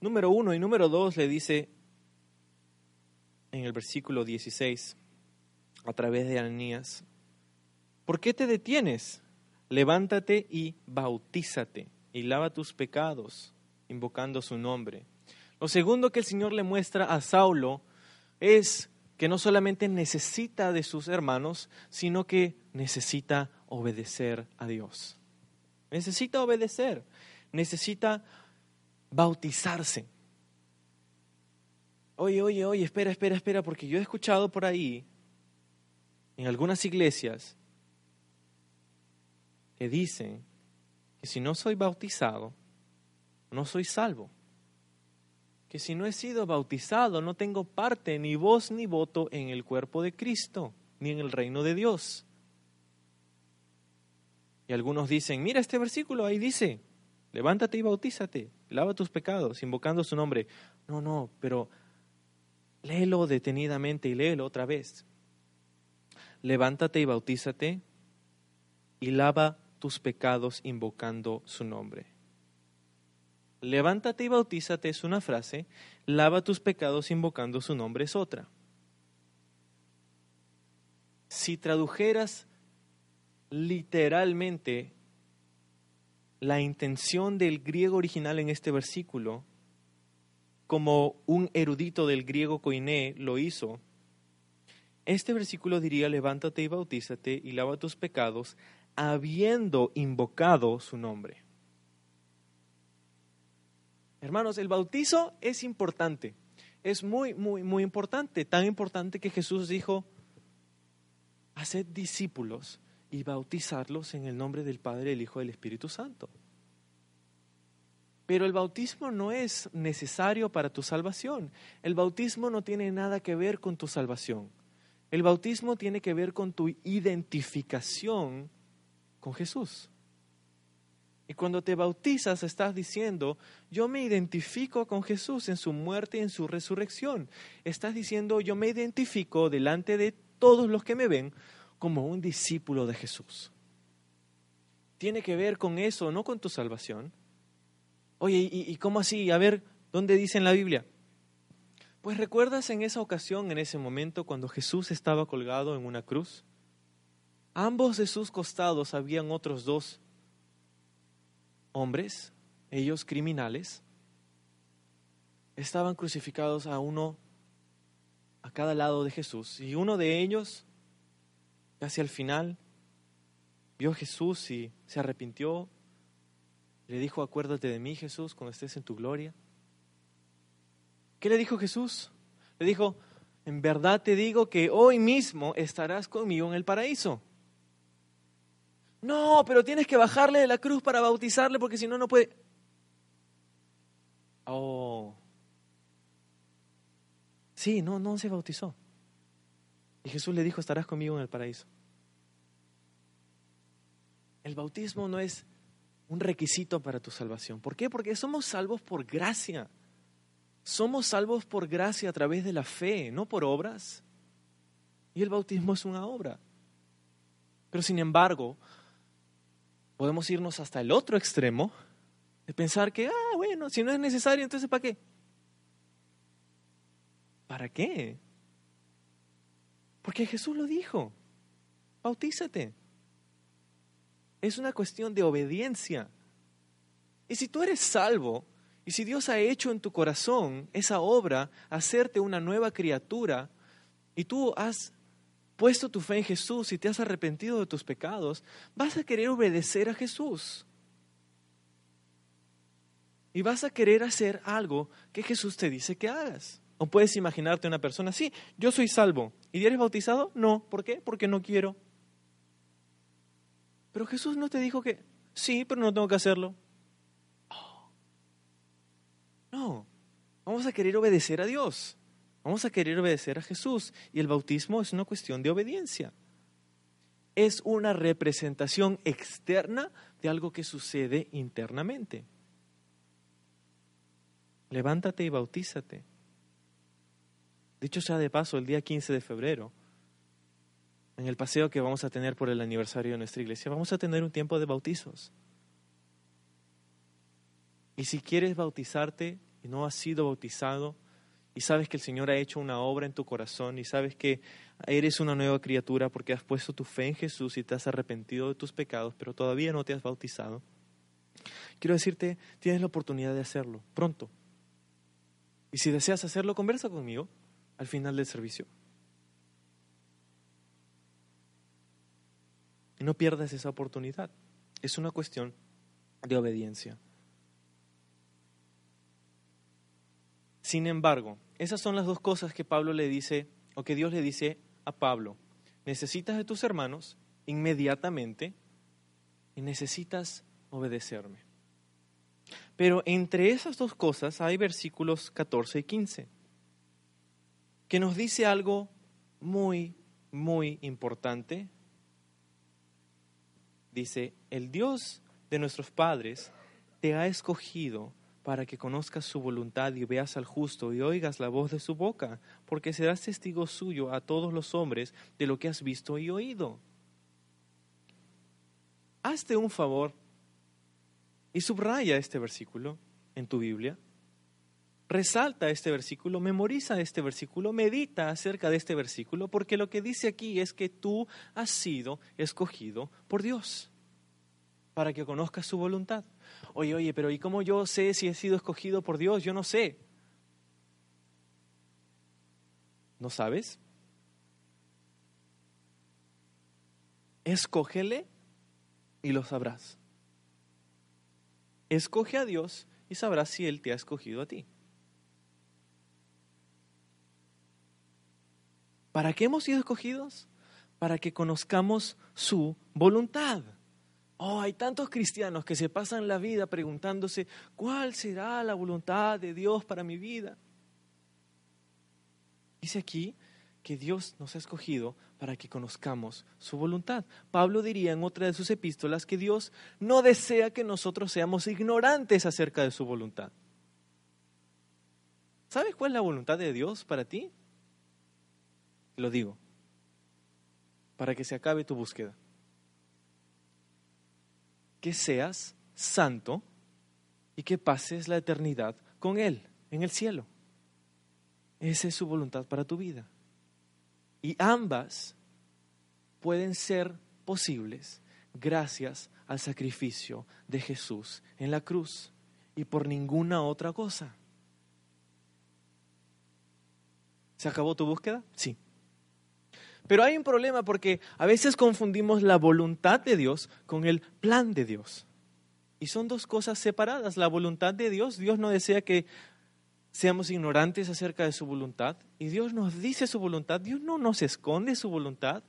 Número uno y número dos le dice en el versículo 16, a través de Ananías, ¿por qué te detienes? Levántate y bautízate y lava tus pecados, invocando su nombre. Lo segundo que el Señor le muestra a Saulo es que no solamente necesita de sus hermanos, sino que necesita obedecer a Dios. Necesita obedecer, necesita bautizarse. Oye, oye, oye, espera, espera, espera, porque yo he escuchado por ahí, en algunas iglesias, que dicen que si no soy bautizado, no soy salvo. Que si no he sido bautizado, no tengo parte, ni voz, ni voto en el cuerpo de Cristo, ni en el reino de Dios. Y algunos dicen, mira este versículo, ahí dice, levántate y bautízate, lava tus pecados, invocando su nombre. No, no, pero léelo detenidamente y léelo otra vez. Levántate y bautízate y lava tus pecados invocando su nombre. Levántate y bautízate es una frase, lava tus pecados invocando su nombre es otra. Si tradujeras literalmente la intención del griego original en este versículo, como un erudito del griego koiné lo hizo, este versículo diría, levántate y bautízate y lava tus pecados, habiendo invocado su nombre. Hermanos, el bautizo es importante, es muy, muy, muy importante, tan importante que Jesús dijo, haced discípulos y bautizarlos en el nombre del Padre, el Hijo y del Espíritu Santo. Pero el bautismo no es necesario para tu salvación. El bautismo no tiene nada que ver con tu salvación. El bautismo tiene que ver con tu identificación con Jesús. Y cuando te bautizas estás diciendo, yo me identifico con Jesús en su muerte y en su resurrección. Estás diciendo, yo me identifico delante de todos los que me ven como un discípulo de Jesús. Tiene que ver con eso, no con tu salvación. Oye, ¿y, cómo así? A ver, ¿dónde dice en la Biblia? Pues recuerdas en esa ocasión, en ese momento, cuando Jesús estaba colgado en una cruz. Ambos de sus costados habían otros dos hombres, ellos criminales. Estaban crucificados a uno a cada lado de Jesús. Y uno de ellos Casi al final vio a Jesús y se arrepintió. Le dijo, acuérdate de mí, Jesús, cuando estés en tu gloria. ¿Qué le dijo Jesús? Le dijo, en verdad te digo que hoy mismo estarás conmigo en el paraíso. No, pero tienes que bajarle de la cruz para bautizarle porque si no, no puede. Oh. Sí, no, no se bautizó. Y Jesús le dijo, estarás conmigo en el paraíso. El bautismo no es un requisito para tu salvación. ¿Por qué? Porque somos salvos por gracia. Somos salvos por gracia a través de la fe, no por obras. Y el bautismo es una obra. Pero sin embargo, podemos irnos hasta el otro extremo de pensar que, ah, bueno, si no es necesario, entonces ¿para qué? ¿Para qué? Porque Jesús lo dijo. Bautízate. Es una cuestión de obediencia. Y si tú eres salvo, y si Dios ha hecho en tu corazón esa obra, hacerte una nueva criatura, y tú has puesto tu fe en Jesús y te has arrepentido de tus pecados, vas a querer obedecer a Jesús. Y vas a querer hacer algo que Jesús te dice que hagas. O puedes imaginarte una persona, sí, yo soy salvo. ¿Y eres bautizado? No. ¿Por qué? Porque no quiero. Pero Jesús no te dijo que, sí, pero no tengo que hacerlo. No, vamos a querer obedecer a Dios. Vamos a querer obedecer a Jesús. Y el bautismo es una cuestión de obediencia. Es una representación externa de algo que sucede internamente. Levántate y bautízate. Dicho sea de paso, el día 15 de febrero, en el paseo que vamos a tener por el aniversario de nuestra iglesia, vamos a tener un tiempo de bautizos. Y si quieres bautizarte y no has sido bautizado, y sabes que el Señor ha hecho una obra en tu corazón y sabes que eres una nueva criatura porque has puesto tu fe en Jesús y te has arrepentido de tus pecados, pero todavía no te has bautizado, quiero decirte, tienes la oportunidad de hacerlo pronto. Y si deseas hacerlo, conversa conmigo al final del servicio. Y no pierdas esa oportunidad. Es una cuestión de obediencia. Sin embargo, esas son las dos cosas que Pablo le dice, o que Dios le dice a Pablo. Necesitas de tus hermanos inmediatamente y necesitas obedecerme. Pero entre esas dos cosas hay versículos 14 y 15 que nos dice algo muy, muy importante. Dice, el Dios de nuestros padres te ha escogido para que conozcas su voluntad y veas al justo y oigas la voz de su boca, porque serás testigo suyo a todos los hombres de lo que has visto y oído. Hazte un favor y subraya este versículo en tu Biblia. Resalta este versículo, memoriza este versículo, medita acerca de este versículo, porque lo que dice aquí es que tú has sido escogido por Dios para que conozcas su voluntad. Oye, oye, pero ¿y cómo yo sé si he sido escogido por Dios? Yo no sé. ¿No sabes? Escógele y lo sabrás. Escoge a Dios y sabrás si Él te ha escogido a ti. ¿Para qué hemos sido escogidos? Para que conozcamos su voluntad. Oh, hay tantos cristianos que se pasan la vida preguntándose, ¿cuál será la voluntad de Dios para mi vida? Dice aquí que Dios nos ha escogido para que conozcamos su voluntad. Pablo diría en otra de sus epístolas que Dios no desea que nosotros seamos ignorantes acerca de su voluntad. ¿Sabes cuál es la voluntad de Dios para ti? Lo digo, para que se acabe tu búsqueda. Que seas santo y que pases la eternidad con Él en el cielo. Esa es su voluntad para tu vida. Y ambas pueden ser posibles gracias al sacrificio de Jesús en la cruz y por ninguna otra cosa. ¿Se acabó tu búsqueda? Sí. Pero hay un problema porque a veces confundimos la voluntad de Dios con el plan de Dios. Y son dos cosas separadas. La voluntad de Dios, Dios no desea que seamos ignorantes acerca de su voluntad. Y Dios nos dice su voluntad, Dios no nos esconde su voluntad.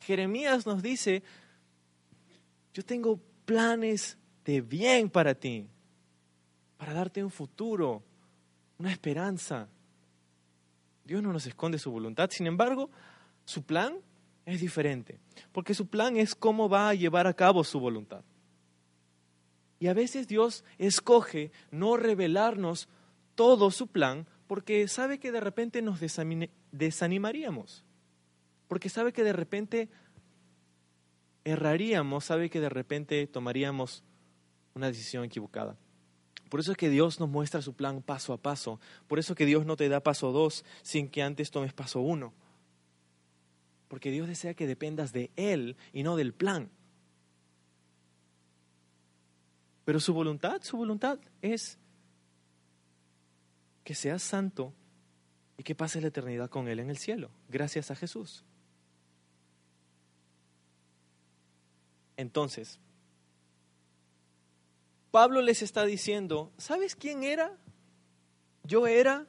Jeremías nos dice, yo tengo planes de bien para ti, para darte un futuro, una esperanza. Dios no nos esconde su voluntad, sin embargo, su plan es diferente, porque su plan es cómo va a llevar a cabo su voluntad. Y a veces Dios escoge no revelarnos todo su plan porque sabe que de repente nos desanimaríamos, porque sabe que de repente erraríamos, sabe que de repente tomaríamos una decisión equivocada. Por eso es que Dios nos muestra su plan paso a paso. Por eso es que Dios no te da paso dos sin que antes tomes paso uno. Porque Dios desea que dependas de Él y no del plan. Pero su voluntad, su voluntad es que seas santo y que pases la eternidad con Él en el cielo, gracias a Jesús. Entonces, Pablo les está diciendo, ¿sabes quién era? Yo era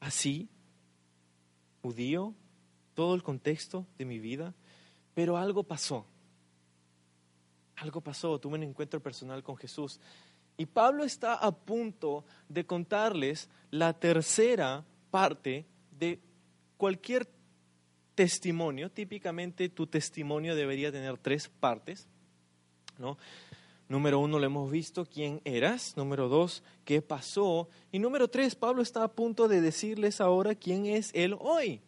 así, judío, todo el contexto de mi vida, pero algo pasó. Algo pasó, tuve un encuentro personal con Jesús. Y Pablo está a punto de contarles la tercera parte de cualquier testimonio. Típicamente tu testimonio debería tener tres partes. ¿no? Número uno, lo hemos visto, quién eras. Número dos, qué pasó. Y número tres, Pablo está a punto de decirles ahora quién es él hoy.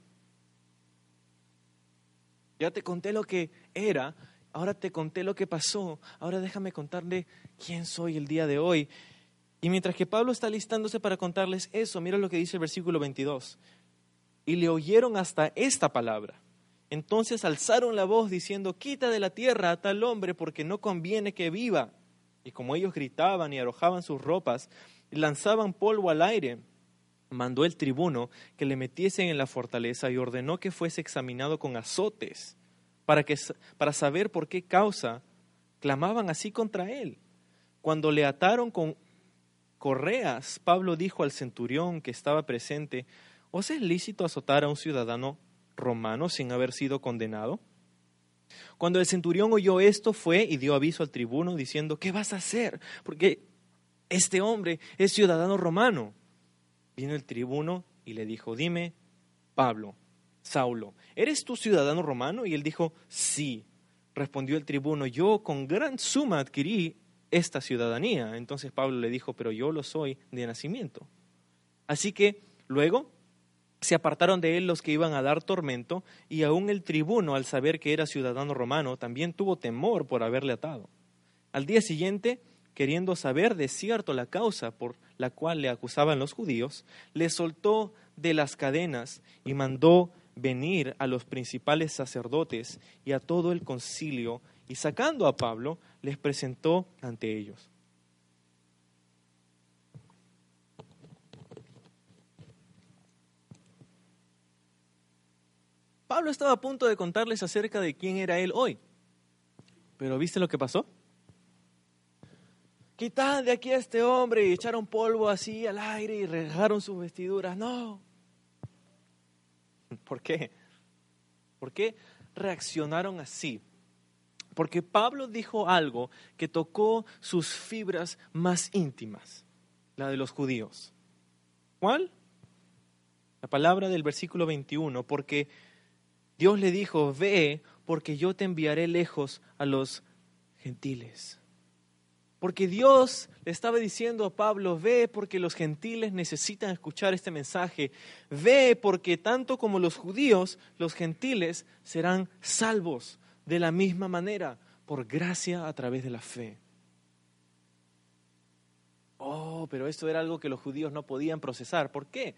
Ya te conté lo que era, ahora te conté lo que pasó, ahora déjame contarle quién soy el día de hoy. Y mientras que Pablo está listándose para contarles eso, mira lo que dice el versículo 22. Y le oyeron hasta esta palabra. Entonces alzaron la voz diciendo, quita de la tierra a tal hombre porque no conviene que viva. Y como ellos gritaban y arrojaban sus ropas lanzaban polvo al aire, mandó el tribuno que le metiesen en la fortaleza y ordenó que fuese examinado con azotes para, que, para saber por qué causa clamaban así contra él. Cuando le ataron con correas, Pablo dijo al centurión que estaba presente, ¿os es lícito azotar a un ciudadano romano sin haber sido condenado? Cuando el centurión oyó esto, fue y dio aviso al tribuno diciendo, ¿qué vas a hacer? Porque este hombre es ciudadano romano. Vino el tribuno y le dijo, dime, Pablo, Saulo, ¿eres tú ciudadano romano? Y él dijo, sí. Respondió el tribuno, yo con gran suma adquirí esta ciudadanía. Entonces Pablo le dijo, pero yo lo soy de nacimiento. Así que luego se apartaron de él los que iban a dar tormento, y aún el tribuno, al saber que era ciudadano romano, también tuvo temor por haberle atado. Al día siguiente, queriendo saber de cierto la causa por la cual le acusaban los judíos, le soltó de las cadenas y mandó venir a los principales sacerdotes y a todo el concilio, y sacando a Pablo, les presentó ante ellos. Pablo estaba a punto de contarles acerca de quién era él hoy. Pero ¿viste lo que pasó? Quitaron de aquí a este hombre y echaron polvo así al aire y regaron sus vestiduras. No. [LAUGHS] ¿Por qué? ¿Por qué reaccionaron así? Porque Pablo dijo algo que tocó sus fibras más íntimas, la de los judíos. ¿Cuál? La palabra del versículo 21, porque Dios le dijo, ve porque yo te enviaré lejos a los gentiles. Porque Dios le estaba diciendo a Pablo, ve porque los gentiles necesitan escuchar este mensaje. Ve porque tanto como los judíos, los gentiles serán salvos de la misma manera, por gracia a través de la fe. Oh, pero esto era algo que los judíos no podían procesar. ¿Por qué?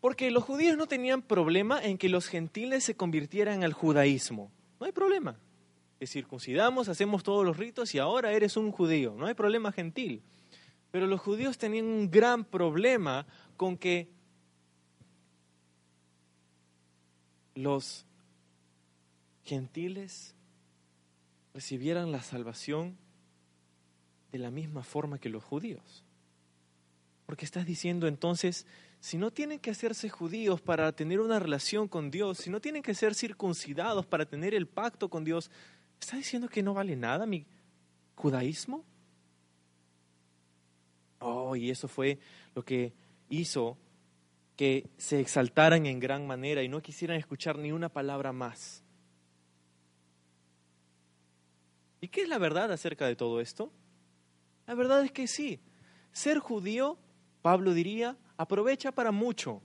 Porque los judíos no tenían problema en que los gentiles se convirtieran al judaísmo. No hay problema. Te circuncidamos, hacemos todos los ritos y ahora eres un judío. No hay problema gentil. Pero los judíos tenían un gran problema con que los gentiles recibieran la salvación de la misma forma que los judíos. Porque estás diciendo entonces, si no tienen que hacerse judíos para tener una relación con Dios, si no tienen que ser circuncidados para tener el pacto con Dios, ¿está diciendo que no vale nada mi judaísmo? Oh, y eso fue lo que hizo que se exaltaran en gran manera y no quisieran escuchar ni una palabra más. ¿Y qué es la verdad acerca de todo esto? La verdad es que sí, ser judío, Pablo diría, aprovecha para mucho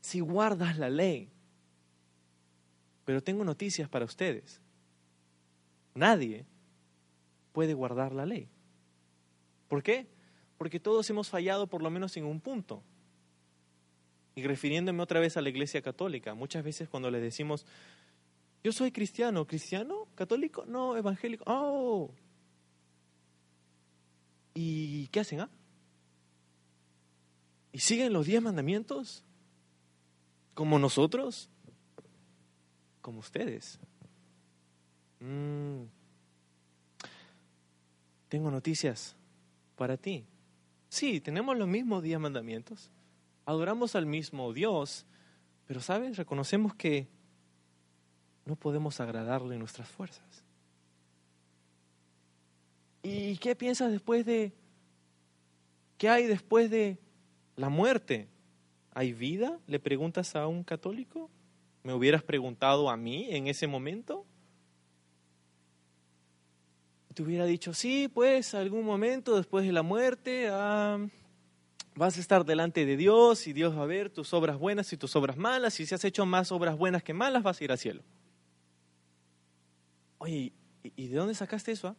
si guardas la ley. Pero tengo noticias para ustedes. Nadie puede guardar la ley. ¿Por qué? Porque todos hemos fallado por lo menos en un punto. Y refiriéndome otra vez a la Iglesia Católica, muchas veces cuando les decimos, yo soy cristiano, ¿cristiano? ¿Católico? No, evangélico. Oh. ¿Y qué hacen? Ah? ¿Y siguen los diez mandamientos? ¿Como nosotros? Como ustedes. Mm. Tengo noticias para ti. Sí, tenemos los mismos diez mandamientos. Adoramos al mismo Dios. Pero, ¿sabes? Reconocemos que no podemos agradarle nuestras fuerzas. ¿Y qué piensas después de... ¿Qué hay después de la muerte. ¿Hay vida? ¿Le preguntas a un católico? ¿Me hubieras preguntado a mí en ese momento? Hubiera dicho, sí, pues algún momento después de la muerte ah, vas a estar delante de Dios y Dios va a ver tus obras buenas y tus obras malas y si has hecho más obras buenas que malas vas a ir al cielo. Oye, ¿y de dónde sacaste eso? Ah?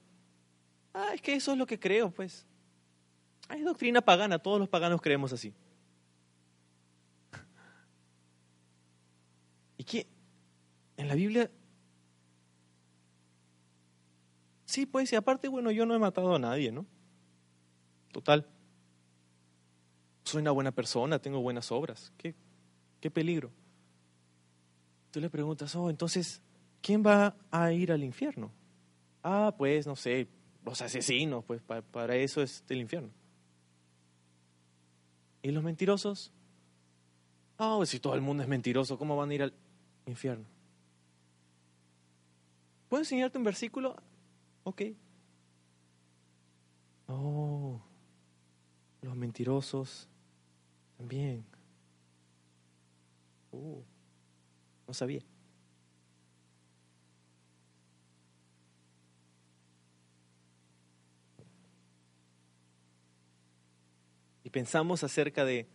ah, es que eso es lo que creo, pues. Hay doctrina pagana, todos los paganos creemos así. [LAUGHS] ¿Y qué? En la Biblia... Sí, pues, y aparte, bueno, yo no he matado a nadie, ¿no? Total. Soy una buena persona, tengo buenas obras. ¿Qué, qué peligro? Tú le preguntas, oh, entonces, ¿quién va a ir al infierno? Ah, pues, no sé, los asesinos, pues para eso es el infierno. ¿Y los mentirosos? Ah, pues si todo el mundo es mentiroso, ¿cómo van a ir al infierno. ¿Puedo enseñarte un versículo? Ok. Oh, los mentirosos también. Uh, no sabía. Y pensamos acerca de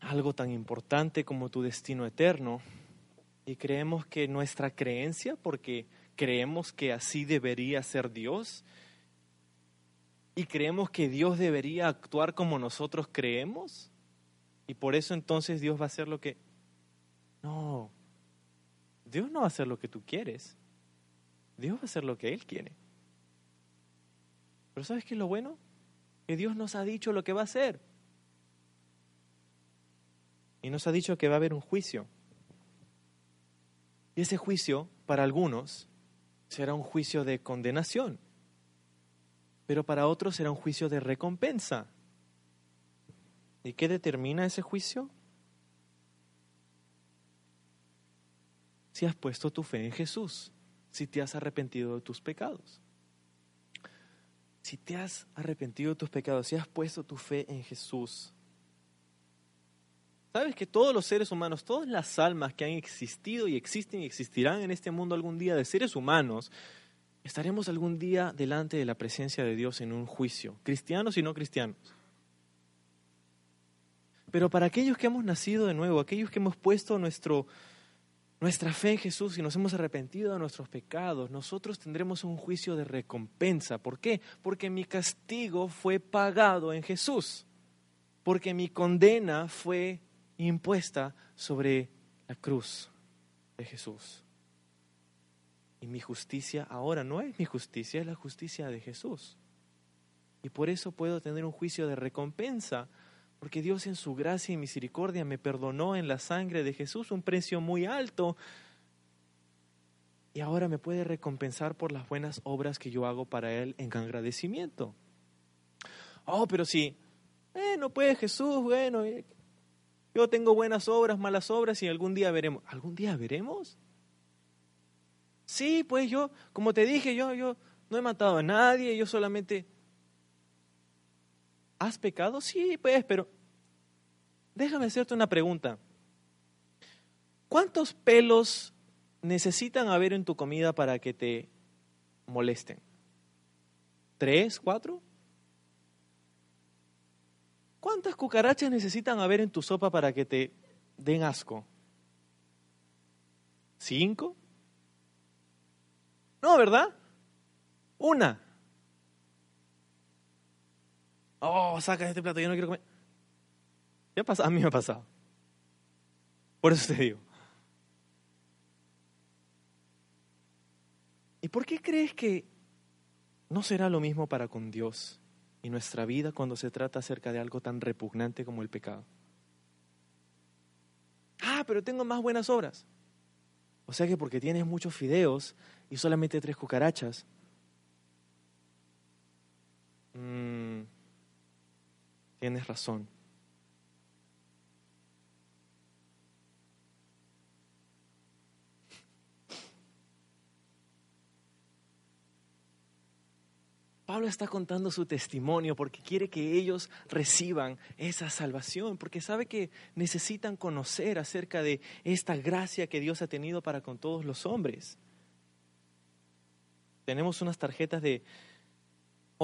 algo tan importante como tu destino eterno y creemos que nuestra creencia, porque creemos que así debería ser Dios, y creemos que Dios debería actuar como nosotros creemos, y por eso entonces Dios va a hacer lo que... No, Dios no va a hacer lo que tú quieres, Dios va a hacer lo que Él quiere. Pero ¿sabes qué es lo bueno? Que Dios nos ha dicho lo que va a hacer y nos ha dicho que va a haber un juicio. Y ese juicio, para algunos, será un juicio de condenación, pero para otros será un juicio de recompensa. ¿Y qué determina ese juicio? Si has puesto tu fe en Jesús, si te has arrepentido de tus pecados. Si te has arrepentido de tus pecados, si has puesto tu fe en Jesús, ¿Sabes que todos los seres humanos, todas las almas que han existido y existen y existirán en este mundo algún día de seres humanos, estaremos algún día delante de la presencia de Dios en un juicio, cristianos y no cristianos? Pero para aquellos que hemos nacido de nuevo, aquellos que hemos puesto nuestra fe en Jesús y nos hemos arrepentido de nuestros pecados, nosotros tendremos un juicio de recompensa. ¿Por qué? Porque mi castigo fue pagado en Jesús, porque mi condena fue impuesta sobre la cruz de Jesús. Y mi justicia ahora no es mi justicia, es la justicia de Jesús. Y por eso puedo tener un juicio de recompensa, porque Dios en su gracia y misericordia me perdonó en la sangre de Jesús un precio muy alto. Y ahora me puede recompensar por las buenas obras que yo hago para Él en agradecimiento. Oh, pero si, eh, no puede Jesús, bueno, eh, yo tengo buenas obras, malas obras y algún día veremos. ¿Algún día veremos? Sí, pues yo, como te dije, yo, yo no he matado a nadie, yo solamente... ¿Has pecado? Sí, pues, pero déjame hacerte una pregunta. ¿Cuántos pelos necesitan haber en tu comida para que te molesten? ¿Tres? ¿Cuatro? ¿Cuántas cucarachas necesitan haber en tu sopa para que te den asco? ¿Cinco? No, ¿verdad? Una. Oh, saca este plato, yo no quiero comer. ¿Qué pasa? A mí me ha pasado. Por eso te digo. ¿Y por qué crees que no será lo mismo para con Dios? Y nuestra vida cuando se trata acerca de algo tan repugnante como el pecado. Ah, pero tengo más buenas obras. O sea que porque tienes muchos fideos y solamente tres cucarachas, mm, tienes razón. Pablo está contando su testimonio porque quiere que ellos reciban esa salvación, porque sabe que necesitan conocer acerca de esta gracia que Dios ha tenido para con todos los hombres. Tenemos unas tarjetas de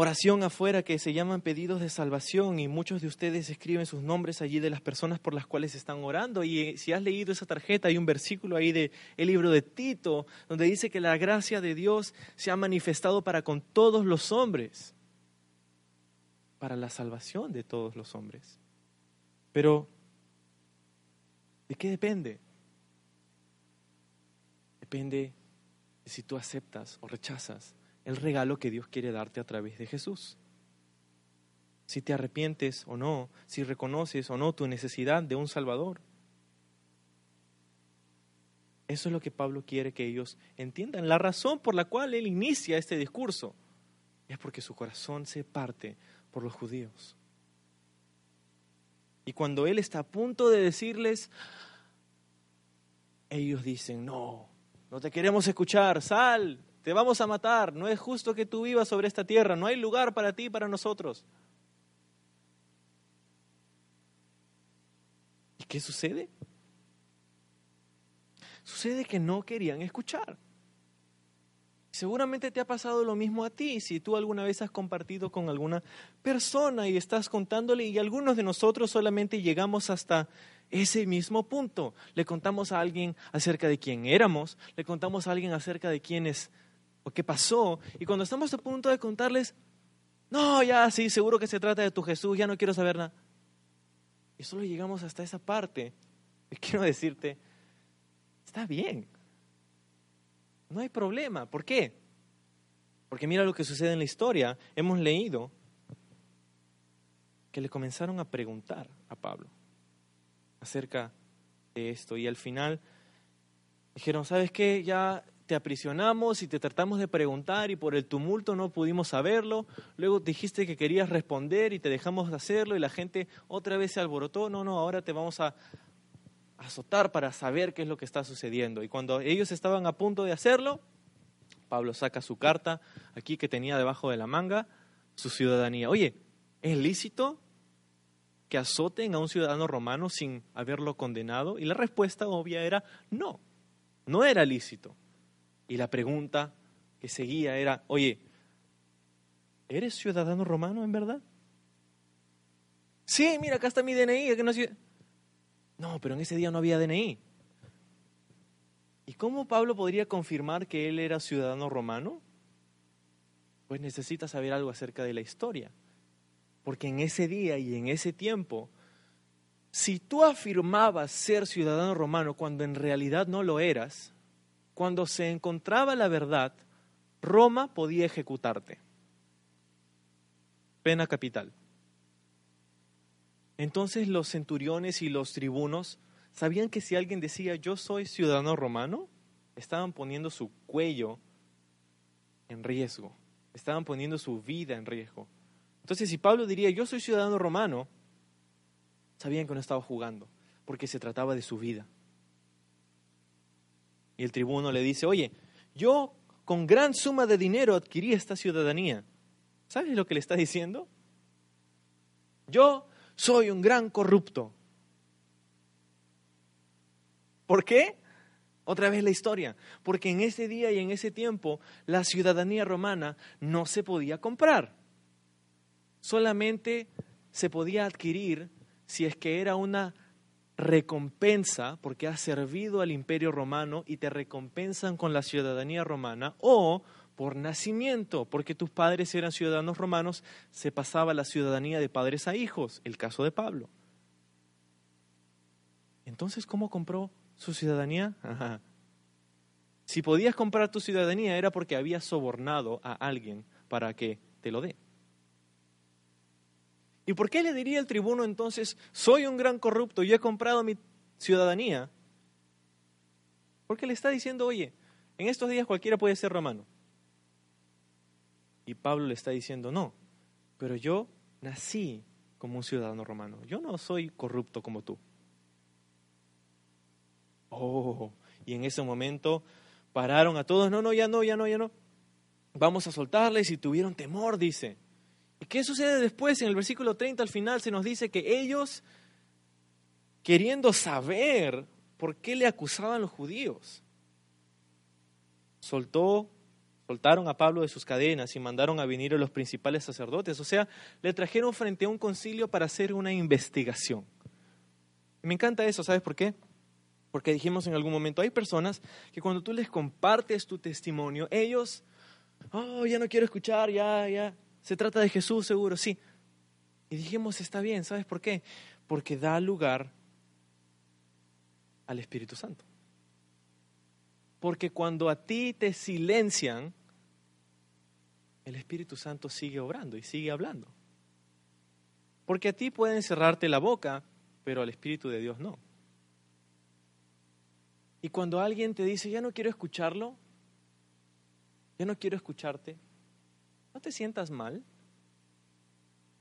oración afuera que se llaman pedidos de salvación y muchos de ustedes escriben sus nombres allí de las personas por las cuales están orando y eh, si has leído esa tarjeta hay un versículo ahí de el libro de Tito donde dice que la gracia de Dios se ha manifestado para con todos los hombres. para la salvación de todos los hombres. Pero, ¿de qué depende? Depende de si tú aceptas o rechazas el regalo que Dios quiere darte a través de Jesús. Si te arrepientes o no, si reconoces o no tu necesidad de un Salvador. Eso es lo que Pablo quiere que ellos entiendan. La razón por la cual él inicia este discurso es porque su corazón se parte por los judíos. Y cuando él está a punto de decirles, ellos dicen, no, no te queremos escuchar, sal, te vamos a matar, no es justo que tú vivas sobre esta tierra, no hay lugar para ti, para nosotros. ¿Y qué sucede? Sucede que no querían escuchar. Seguramente te ha pasado lo mismo a ti si tú alguna vez has compartido con alguna persona y estás contándole y algunos de nosotros solamente llegamos hasta ese mismo punto. Le contamos a alguien acerca de quién éramos, le contamos a alguien acerca de quién es o qué pasó y cuando estamos a punto de contarles, no, ya sí, seguro que se trata de tu Jesús, ya no quiero saber nada. Y solo llegamos hasta esa parte. Y [LAUGHS] quiero decirte, Está bien. No hay problema. ¿Por qué? Porque mira lo que sucede en la historia. Hemos leído que le comenzaron a preguntar a Pablo acerca de esto y al final dijeron, ¿sabes qué? Ya te aprisionamos y te tratamos de preguntar y por el tumulto no pudimos saberlo. Luego dijiste que querías responder y te dejamos de hacerlo y la gente otra vez se alborotó. No, no, ahora te vamos a, azotar para saber qué es lo que está sucediendo. Y cuando ellos estaban a punto de hacerlo, Pablo saca su carta aquí que tenía debajo de la manga, su ciudadanía. Oye, ¿es lícito que azoten a un ciudadano romano sin haberlo condenado? Y la respuesta obvia era no, no era lícito. Y la pregunta que seguía era, oye, ¿eres ciudadano romano en verdad? Sí, mira, acá está mi DNI, que no no, pero en ese día no había DNI. ¿Y cómo Pablo podría confirmar que él era ciudadano romano? Pues necesita saber algo acerca de la historia. Porque en ese día y en ese tiempo, si tú afirmabas ser ciudadano romano cuando en realidad no lo eras, cuando se encontraba la verdad, Roma podía ejecutarte. Pena capital. Entonces los centuriones y los tribunos sabían que si alguien decía yo soy ciudadano romano, estaban poniendo su cuello en riesgo, estaban poniendo su vida en riesgo. Entonces si Pablo diría yo soy ciudadano romano, sabían que no estaba jugando, porque se trataba de su vida. Y el tribuno le dice, oye, yo con gran suma de dinero adquirí esta ciudadanía. ¿Sabes lo que le está diciendo? Yo soy un gran corrupto. ¿Por qué? Otra vez la historia. Porque en ese día y en ese tiempo la ciudadanía romana no se podía comprar. Solamente se podía adquirir si es que era una recompensa porque has servido al imperio romano y te recompensan con la ciudadanía romana o por nacimiento, porque tus padres eran ciudadanos romanos, se pasaba la ciudadanía de padres a hijos, el caso de Pablo. Entonces, ¿cómo compró su ciudadanía? Si podías comprar tu ciudadanía era porque habías sobornado a alguien para que te lo dé. ¿Y por qué le diría el tribuno entonces, soy un gran corrupto y he comprado mi ciudadanía? Porque le está diciendo, oye, en estos días cualquiera puede ser romano. Y Pablo le está diciendo, no, pero yo nací como un ciudadano romano. Yo no soy corrupto como tú. Oh, y en ese momento pararon a todos, no, no, ya no, ya no, ya no. Vamos a soltarles y tuvieron temor, dice. ¿Y qué sucede después? En el versículo 30 al final se nos dice que ellos, queriendo saber por qué le acusaban los judíos, soltó soltaron a Pablo de sus cadenas y mandaron a venir a los principales sacerdotes. O sea, le trajeron frente a un concilio para hacer una investigación. Me encanta eso, ¿sabes por qué? Porque dijimos en algún momento, hay personas que cuando tú les compartes tu testimonio, ellos, oh, ya no quiero escuchar, ya, ya, se trata de Jesús seguro, sí. Y dijimos, está bien, ¿sabes por qué? Porque da lugar al Espíritu Santo. Porque cuando a ti te silencian, el Espíritu Santo sigue obrando y sigue hablando. Porque a ti pueden cerrarte la boca, pero al Espíritu de Dios no. Y cuando alguien te dice, ya no quiero escucharlo, ya no quiero escucharte, no te sientas mal.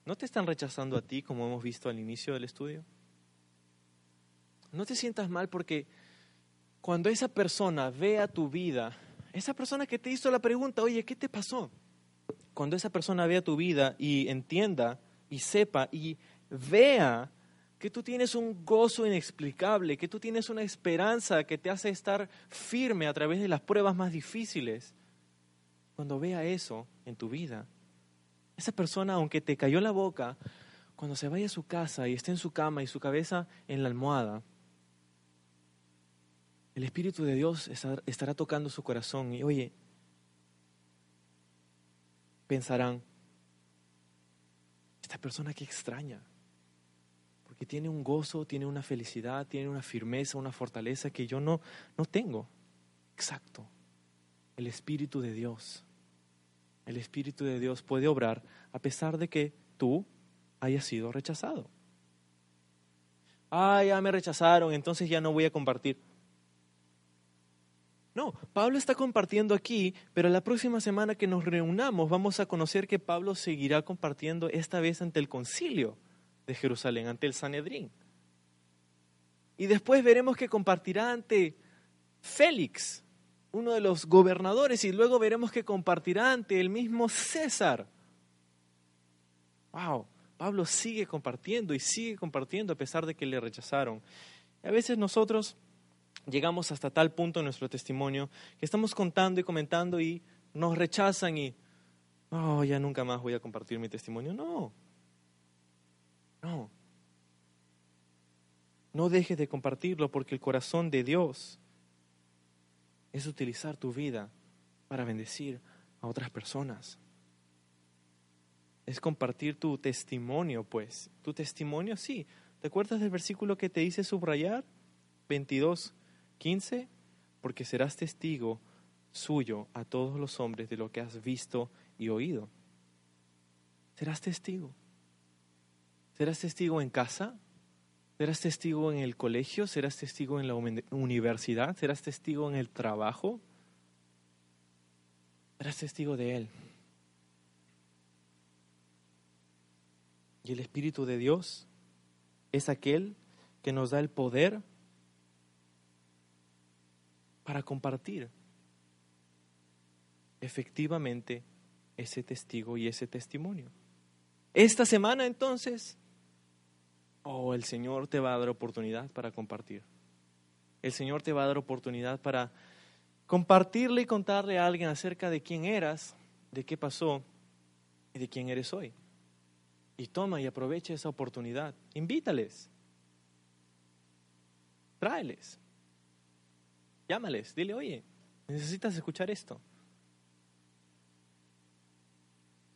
¿No te están rechazando a ti como hemos visto al inicio del estudio? No te sientas mal porque cuando esa persona vea tu vida, esa persona que te hizo la pregunta, oye, ¿qué te pasó? Cuando esa persona vea tu vida y entienda y sepa y vea que tú tienes un gozo inexplicable, que tú tienes una esperanza que te hace estar firme a través de las pruebas más difíciles, cuando vea eso en tu vida, esa persona, aunque te cayó la boca, cuando se vaya a su casa y esté en su cama y su cabeza en la almohada, el Espíritu de Dios estará tocando su corazón y, oye, pensarán, esta persona que extraña, porque tiene un gozo, tiene una felicidad, tiene una firmeza, una fortaleza que yo no, no tengo. Exacto, el Espíritu de Dios. El Espíritu de Dios puede obrar a pesar de que tú hayas sido rechazado. Ah, ya me rechazaron, entonces ya no voy a compartir. No, Pablo está compartiendo aquí, pero la próxima semana que nos reunamos vamos a conocer que Pablo seguirá compartiendo esta vez ante el concilio de Jerusalén, ante el Sanedrín. Y después veremos que compartirá ante Félix, uno de los gobernadores, y luego veremos que compartirá ante el mismo César. Wow, Pablo sigue compartiendo y sigue compartiendo a pesar de que le rechazaron. A veces nosotros llegamos hasta tal punto en nuestro testimonio que estamos contando y comentando y nos rechazan y, oh, ya nunca más voy a compartir mi testimonio. No, no. No dejes de compartirlo porque el corazón de Dios es utilizar tu vida para bendecir a otras personas. Es compartir tu testimonio, pues. Tu testimonio, sí. ¿Te acuerdas del versículo que te hice subrayar? 22, 15, porque serás testigo suyo a todos los hombres de lo que has visto y oído. Serás testigo. Serás testigo en casa, serás testigo en el colegio, serás testigo en la universidad, serás testigo en el trabajo, serás testigo de Él. Y el Espíritu de Dios es aquel que nos da el poder para compartir efectivamente ese testigo y ese testimonio. Esta semana entonces, oh, el Señor te va a dar oportunidad para compartir. El Señor te va a dar oportunidad para compartirle y contarle a alguien acerca de quién eras, de qué pasó y de quién eres hoy. Y toma y aprovecha esa oportunidad. Invítales. Tráeles. Llámales, dile, oye, necesitas escuchar esto.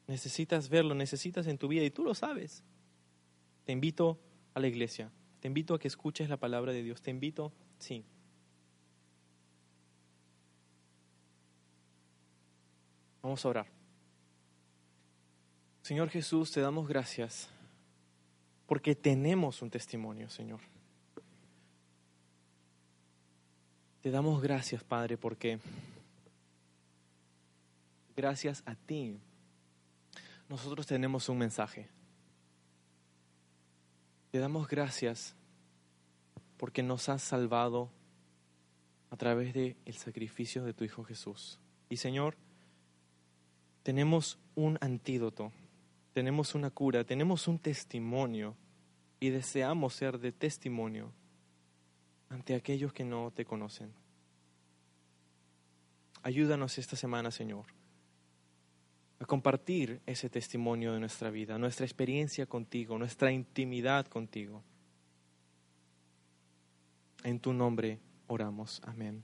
Necesitas verlo, necesitas en tu vida y tú lo sabes. Te invito a la iglesia, te invito a que escuches la palabra de Dios, te invito, sí. Vamos a orar. Señor Jesús, te damos gracias porque tenemos un testimonio, Señor. Te damos gracias, Padre, porque gracias a ti nosotros tenemos un mensaje. Te damos gracias porque nos has salvado a través del el sacrificio de tu Hijo Jesús. Y Señor, tenemos un antídoto, tenemos una cura, tenemos un testimonio y deseamos ser de testimonio ante aquellos que no te conocen. Ayúdanos esta semana, Señor, a compartir ese testimonio de nuestra vida, nuestra experiencia contigo, nuestra intimidad contigo. En tu nombre oramos. Amén.